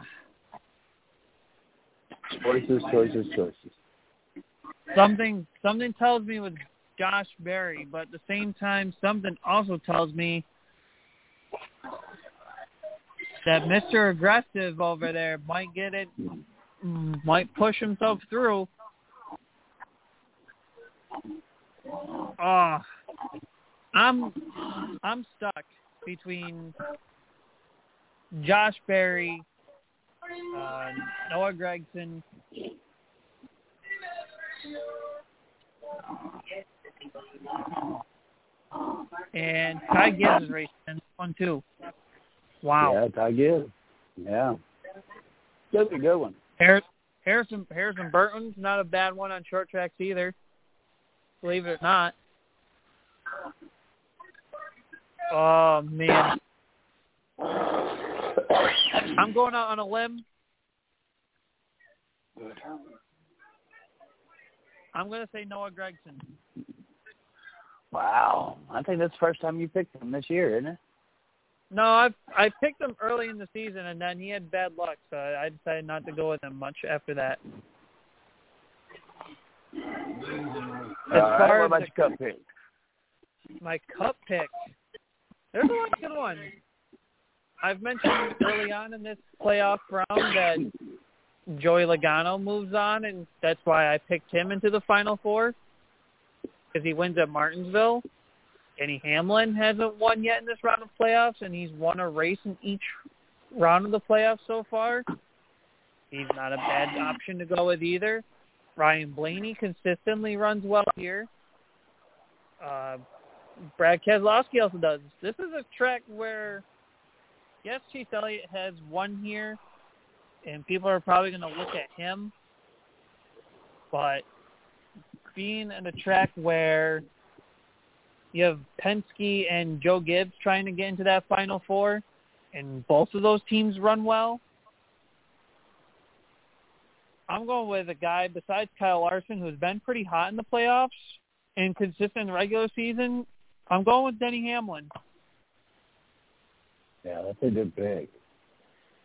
S8: Choices, choices, choices.
S4: something something tells me with Josh Berry, but at the same time, something also tells me that Mr. Aggressive over there might get it, might push himself through. Ah, I'm I'm stuck between Josh Berry, uh, Noah Gragson, and Ty Gibbs is racing in one too. Wow.
S8: Yeah, Ty Gibbs. Yeah. That's a good one.
S4: Harris, Harrison Harrison Burton's not a bad one on short tracks either. Believe it or not. Oh man. I'm going out on a limb. I'm going to say Noah Gragson.
S8: Wow. I think that's the first time you picked him this year, isn't it?
S4: No, I I picked him early in the season, and then he had bad luck, so I decided not to go with him much after that. As
S8: All right,
S4: far
S8: what
S4: as
S8: about
S4: the-
S8: your cup pick?
S4: my cup pick. There's a lot of good ones. I've mentioned early on in this playoff round that Joey Logano moves on, and that's why I picked him into the Final Four because he wins at Martinsville. Denny Hamlin hasn't won yet in this round of playoffs, and he's won a race in each round of the playoffs so far. He's not a bad option to go with either. Ryan Blaney consistently runs well here. Uh, Brad Keselowski also does. This is a track where, yes, Chase Elliott has won here, and people are probably going to look at him. But being in a track where you have Penske and Joe Gibbs trying to get into that Final Four, and both of those teams run well, I'm going with a guy besides Kyle Larson who's been pretty hot in the playoffs and consistent in the regular season. I'm going with Denny Hamlin.
S8: Yeah, that's a good pick.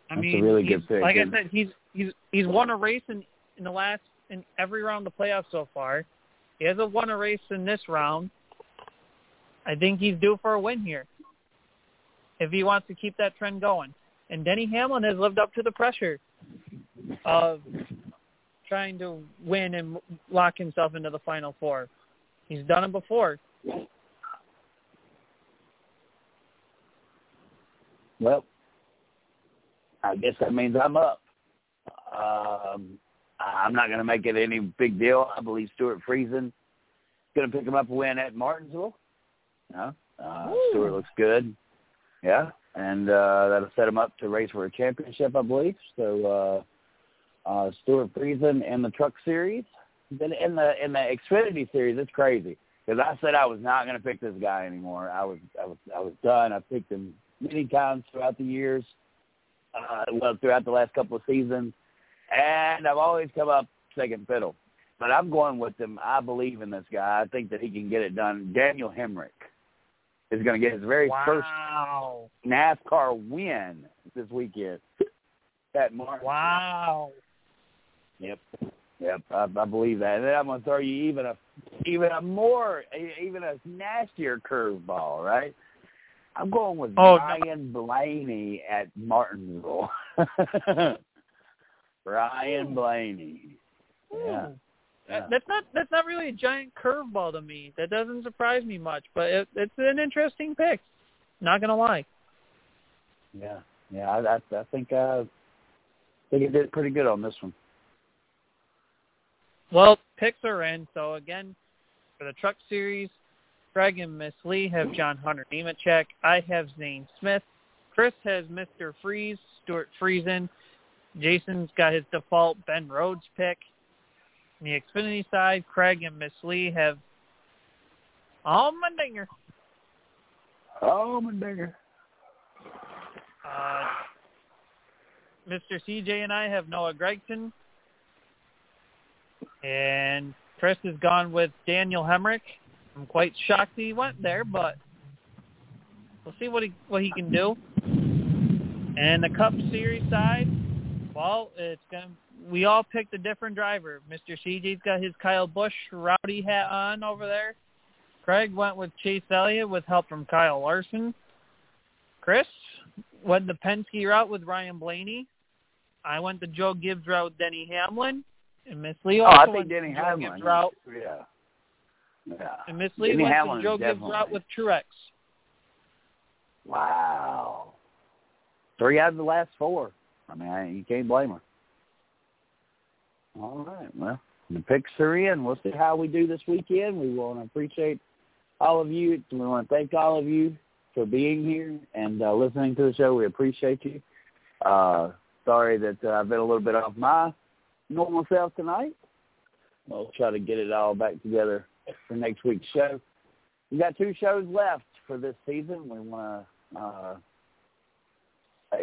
S4: I
S8: That's a really good pick,
S4: Like I said, he's he's he's won a race in in the last in every round of the playoffs so far. He hasn't won a race in this round. I think he's due for a win here if he wants to keep that trend going. And Denny Hamlin has lived up to the pressure of trying to win and lock himself into the final four. He's done it before.
S8: Well, I guess that means I'm up. Um, I'm not going to make it any big deal. I believe Stewart Friesen going to pick him up a win at Martinsville. Yeah, uh, Stewart looks good. Yeah, and uh, that'll set him up to race for a championship, I believe. So uh, uh, Stewart Friesen in the Truck Series. Then in the in the Xfinity Series, it's crazy because I said I was not going to pick this guy anymore. I was I was I was done. I picked him many times throughout the years. Uh, well, throughout the last couple of seasons, and I've always come up second fiddle. But I'm going with him. I believe in this guy. I think that he can get it done. Daniel Hemric is going to get his very first NASCAR win this weekend at Martin.
S4: Wow.
S8: Yep. Yep. I, I believe that. And then I'm going to throw you even a even a more even a nastier curveball, right? I'm going with
S4: Oh, no.
S8: Ryan Blaney at Martinsville. Ryan Blaney. Yeah. Yeah.
S4: That's not that's not really a giant curveball to me. That doesn't surprise me much, but it, it's an interesting pick. Not gonna lie.
S8: Yeah. Yeah. I, I, I think uh, I think he did pretty good on this one.
S4: Well, picks are in. So again, for the Truck Series, Greg and Miss Lee have John Hunter Nemechek. I have Zane Smith. Chris has Mr. Freeze, Stewart Friesen. Jason's got his default Ben Rhodes pick. On the Xfinity side, Craig and Miss Lee have Allmendinger.
S8: My digger.
S4: Uh, Mr. CJ and I have Noah Gragson, and Chris has gone with Daniel Hemric. I'm quite shocked he went there, but we'll see what he what he can do. And the Cup Series side, well, it's gonna. We all picked a different driver. Mr. CJ's got his Kyle Busch rowdy hat on over there. Craig went with Chase Elliott with help from Kyle Larson. Chris went the Penske route with Ryan Blaney. I went the Joe Gibbs route with Denny Hamlin. And Miss Lee
S8: Oh,
S4: also
S8: I think
S4: went
S8: Denny Hamlin.
S4: Gibbs route.
S8: Yeah. Yeah.
S4: And Miss Lee
S8: Denny
S4: went
S8: Hamlin
S4: Joe Gibbs route with Truex.
S8: Wow. Three out of the last four. I mean, I, you can't blame her. All right. Well, the picks are in. We'll see how we do this weekend. We want to appreciate all of you. We want to thank all of you for being here and uh, listening to the show. We appreciate you. Uh, sorry that uh, I've been a little bit off my normal self tonight. We'll try to get it all back together for next week's show. We got two shows left for this season. We want to uh,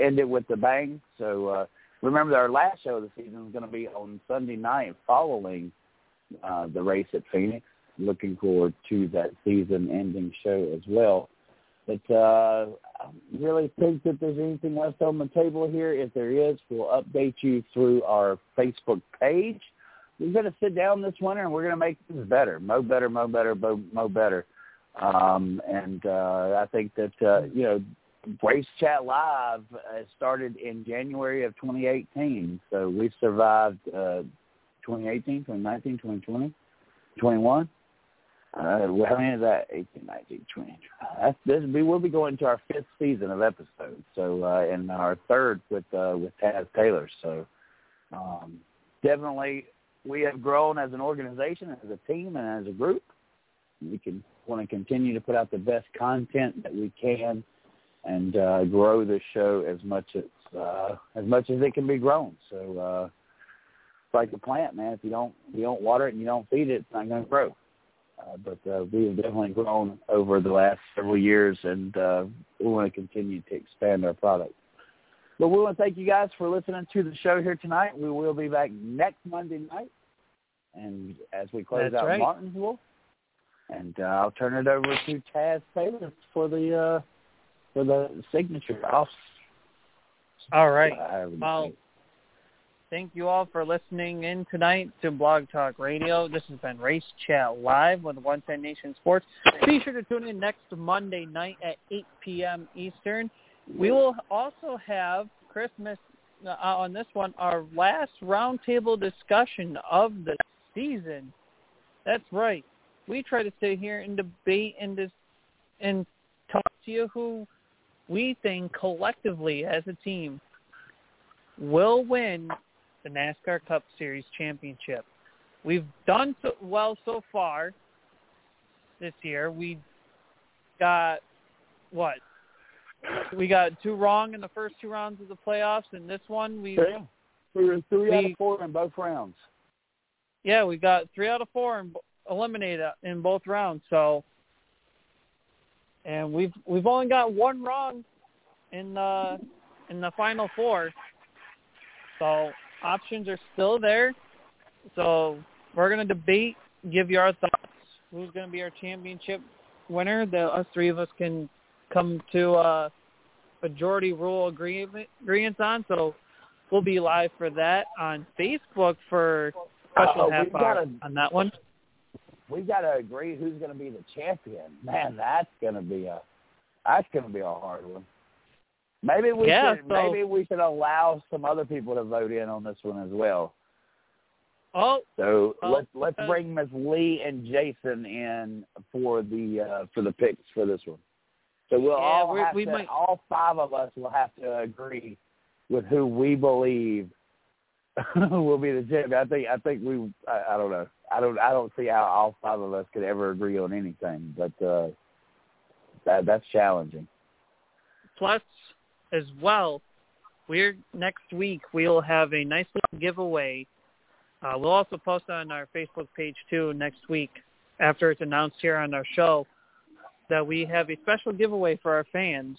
S8: end it with the bang. So uh, remember, our last show of the season is going to be on Sunday night following uh, the race at Phoenix. Looking forward to that season-ending show as well. But uh, I really think that there's anything left on the table here. If there is, we'll update you through our Facebook page. We're going to sit down this winter and we're going to make things better. Mo better, mo better, mo, mo better. Um, and uh, I think that, uh, you know, Race Chat Live uh, started in January of 2018. So we've survived uh, 2018, 2019, 2020, 21. Uh, how many is that? 18, 19, 20. That's, this, we will be going to our fifth season of episodes. So, uh, and our third with, uh, with Taz Taylor. So, um, definitely we have grown as an organization, as a team, and as a group. We can want to continue to put out the best content that we can and uh, grow the show as much as uh, as much as it can be grown. So uh, it's like a plant, man. If you don't if you don't water it and you don't feed it, it's not going to grow. Uh, but uh, we have definitely grown over the last several years, and uh, we want to continue to expand our product. But we want to thank you guys for listening to the show here tonight. We will be back next Monday night, and as we close
S4: That's
S8: out
S4: right.
S8: Martinsville, and uh, I'll turn it over to Taz Taylor for the uh, for the signature off.
S4: All right. Well, thank you all for listening in tonight to Blog Talk Radio. This has been Race Chat Live with 110 Nation Sports. Be sure to tune in next Monday night at 8 p.m. Eastern. We will also have Christmas uh, on this one, our last roundtable discussion of the season. That's right. We try to sit here and debate and dis- and talk to you who we think collectively as a team will win the NASCAR Cup Series championship. We've done so well so far this year. We got what? We got two wrong in the first two rounds of the playoffs, and this one we
S8: Yeah. We were three out of four in both rounds.
S4: yeah we got three out of four and eliminated in both rounds. So, and we've we've only got one wrong in the in the final four. So options are still there. So we're gonna debate, give you our thoughts. Who's gonna be our championship winner? The us three of us can come to a majority rule agreement agreements on. So we'll be live for that on Facebook for special
S8: Uh,
S4: half hour
S8: gotta-
S4: on that one.
S8: We got to agree who's going to be the champion. Man, that's going to be a that's going to be a hard one. Maybe we
S4: Yeah,
S8: should
S4: so-
S8: maybe we should allow some other people to vote in on this one as well.
S4: Oh,
S8: So
S4: Oh,
S8: let's let's
S4: okay.
S8: bring Miss Lee and Jason in for the uh, for the picks for this one. So we'll
S4: Yeah,
S8: all have
S4: we
S8: to,
S4: might-
S8: all five of us will have to agree with who we believe will be the champion. I think I think we I, I don't know. I don't I don't see how all five of us could ever agree on anything, but uh that that's challenging.
S4: plus as well, we're next week we'll have a nice little giveaway. Uh, we'll also post on our Facebook page too next week after it's announced here on our show that we have a special giveaway for our fans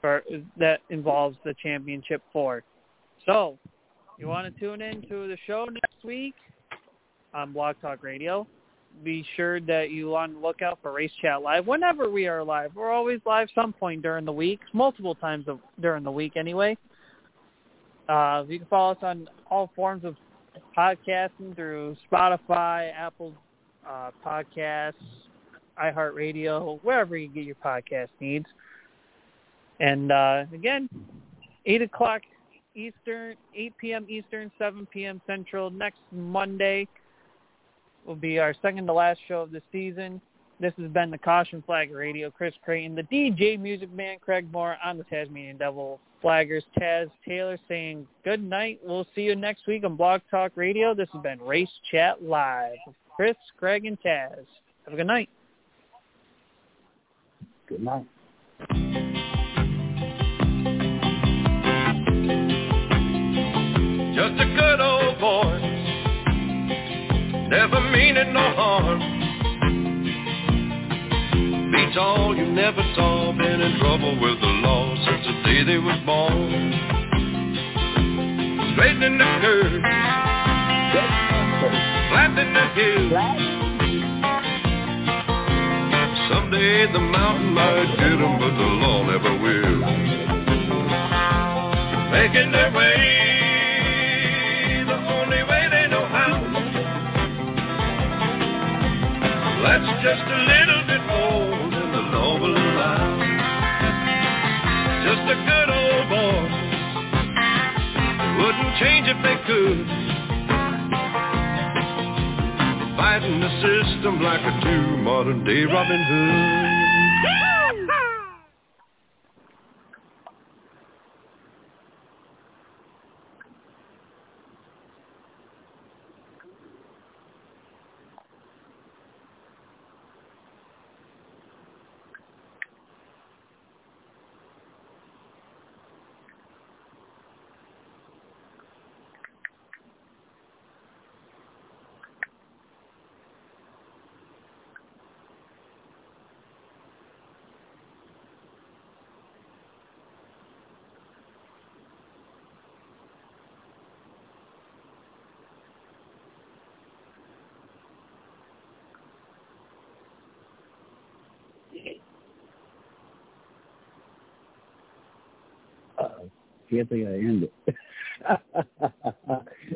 S4: for that involves the championship four. So, you want to tune in to the show next week on Blog Talk Radio? Be sure that you on the lookout for Race Chat Live whenever we are live. We're always live some point during the week, multiple times of, during the week anyway. Uh, you can follow us on all forms of podcasting through Spotify, Apple uh, Podcasts, iHeartRadio, wherever you get your podcast needs. And uh, again, 8 o'clock Eastern, 8 p.m. Eastern, 7 p.m. Central. Next Monday will be our second to last show of the season. This has been the Caution Flag Radio. Chris Creighton, the DJ Music Man, Craig Moore on the Tasmanian Devil Flaggers. Taz Taylor saying good night. We'll see you next week on Blog Talk Radio. This has been Race Chat Live. Chris, Craig, and Taz. Have a good night.
S8: Good night.
S1: Just a good old boy, never meaning no harm. Beats all you never saw, been in trouble with the law since the day they was born. Straightening the curve, planting the hill. Someday the mountain might get 'em, but the law never will. Making their way the only way they know how. That's just a little bit more than the law will allow. Just a good old boy. Wouldn't change if they could. Fighting the system like a true modern day Robin Hood.
S8: Can't think I end it.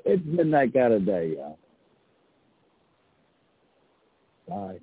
S8: it's been that kind of day, y'all. Bye.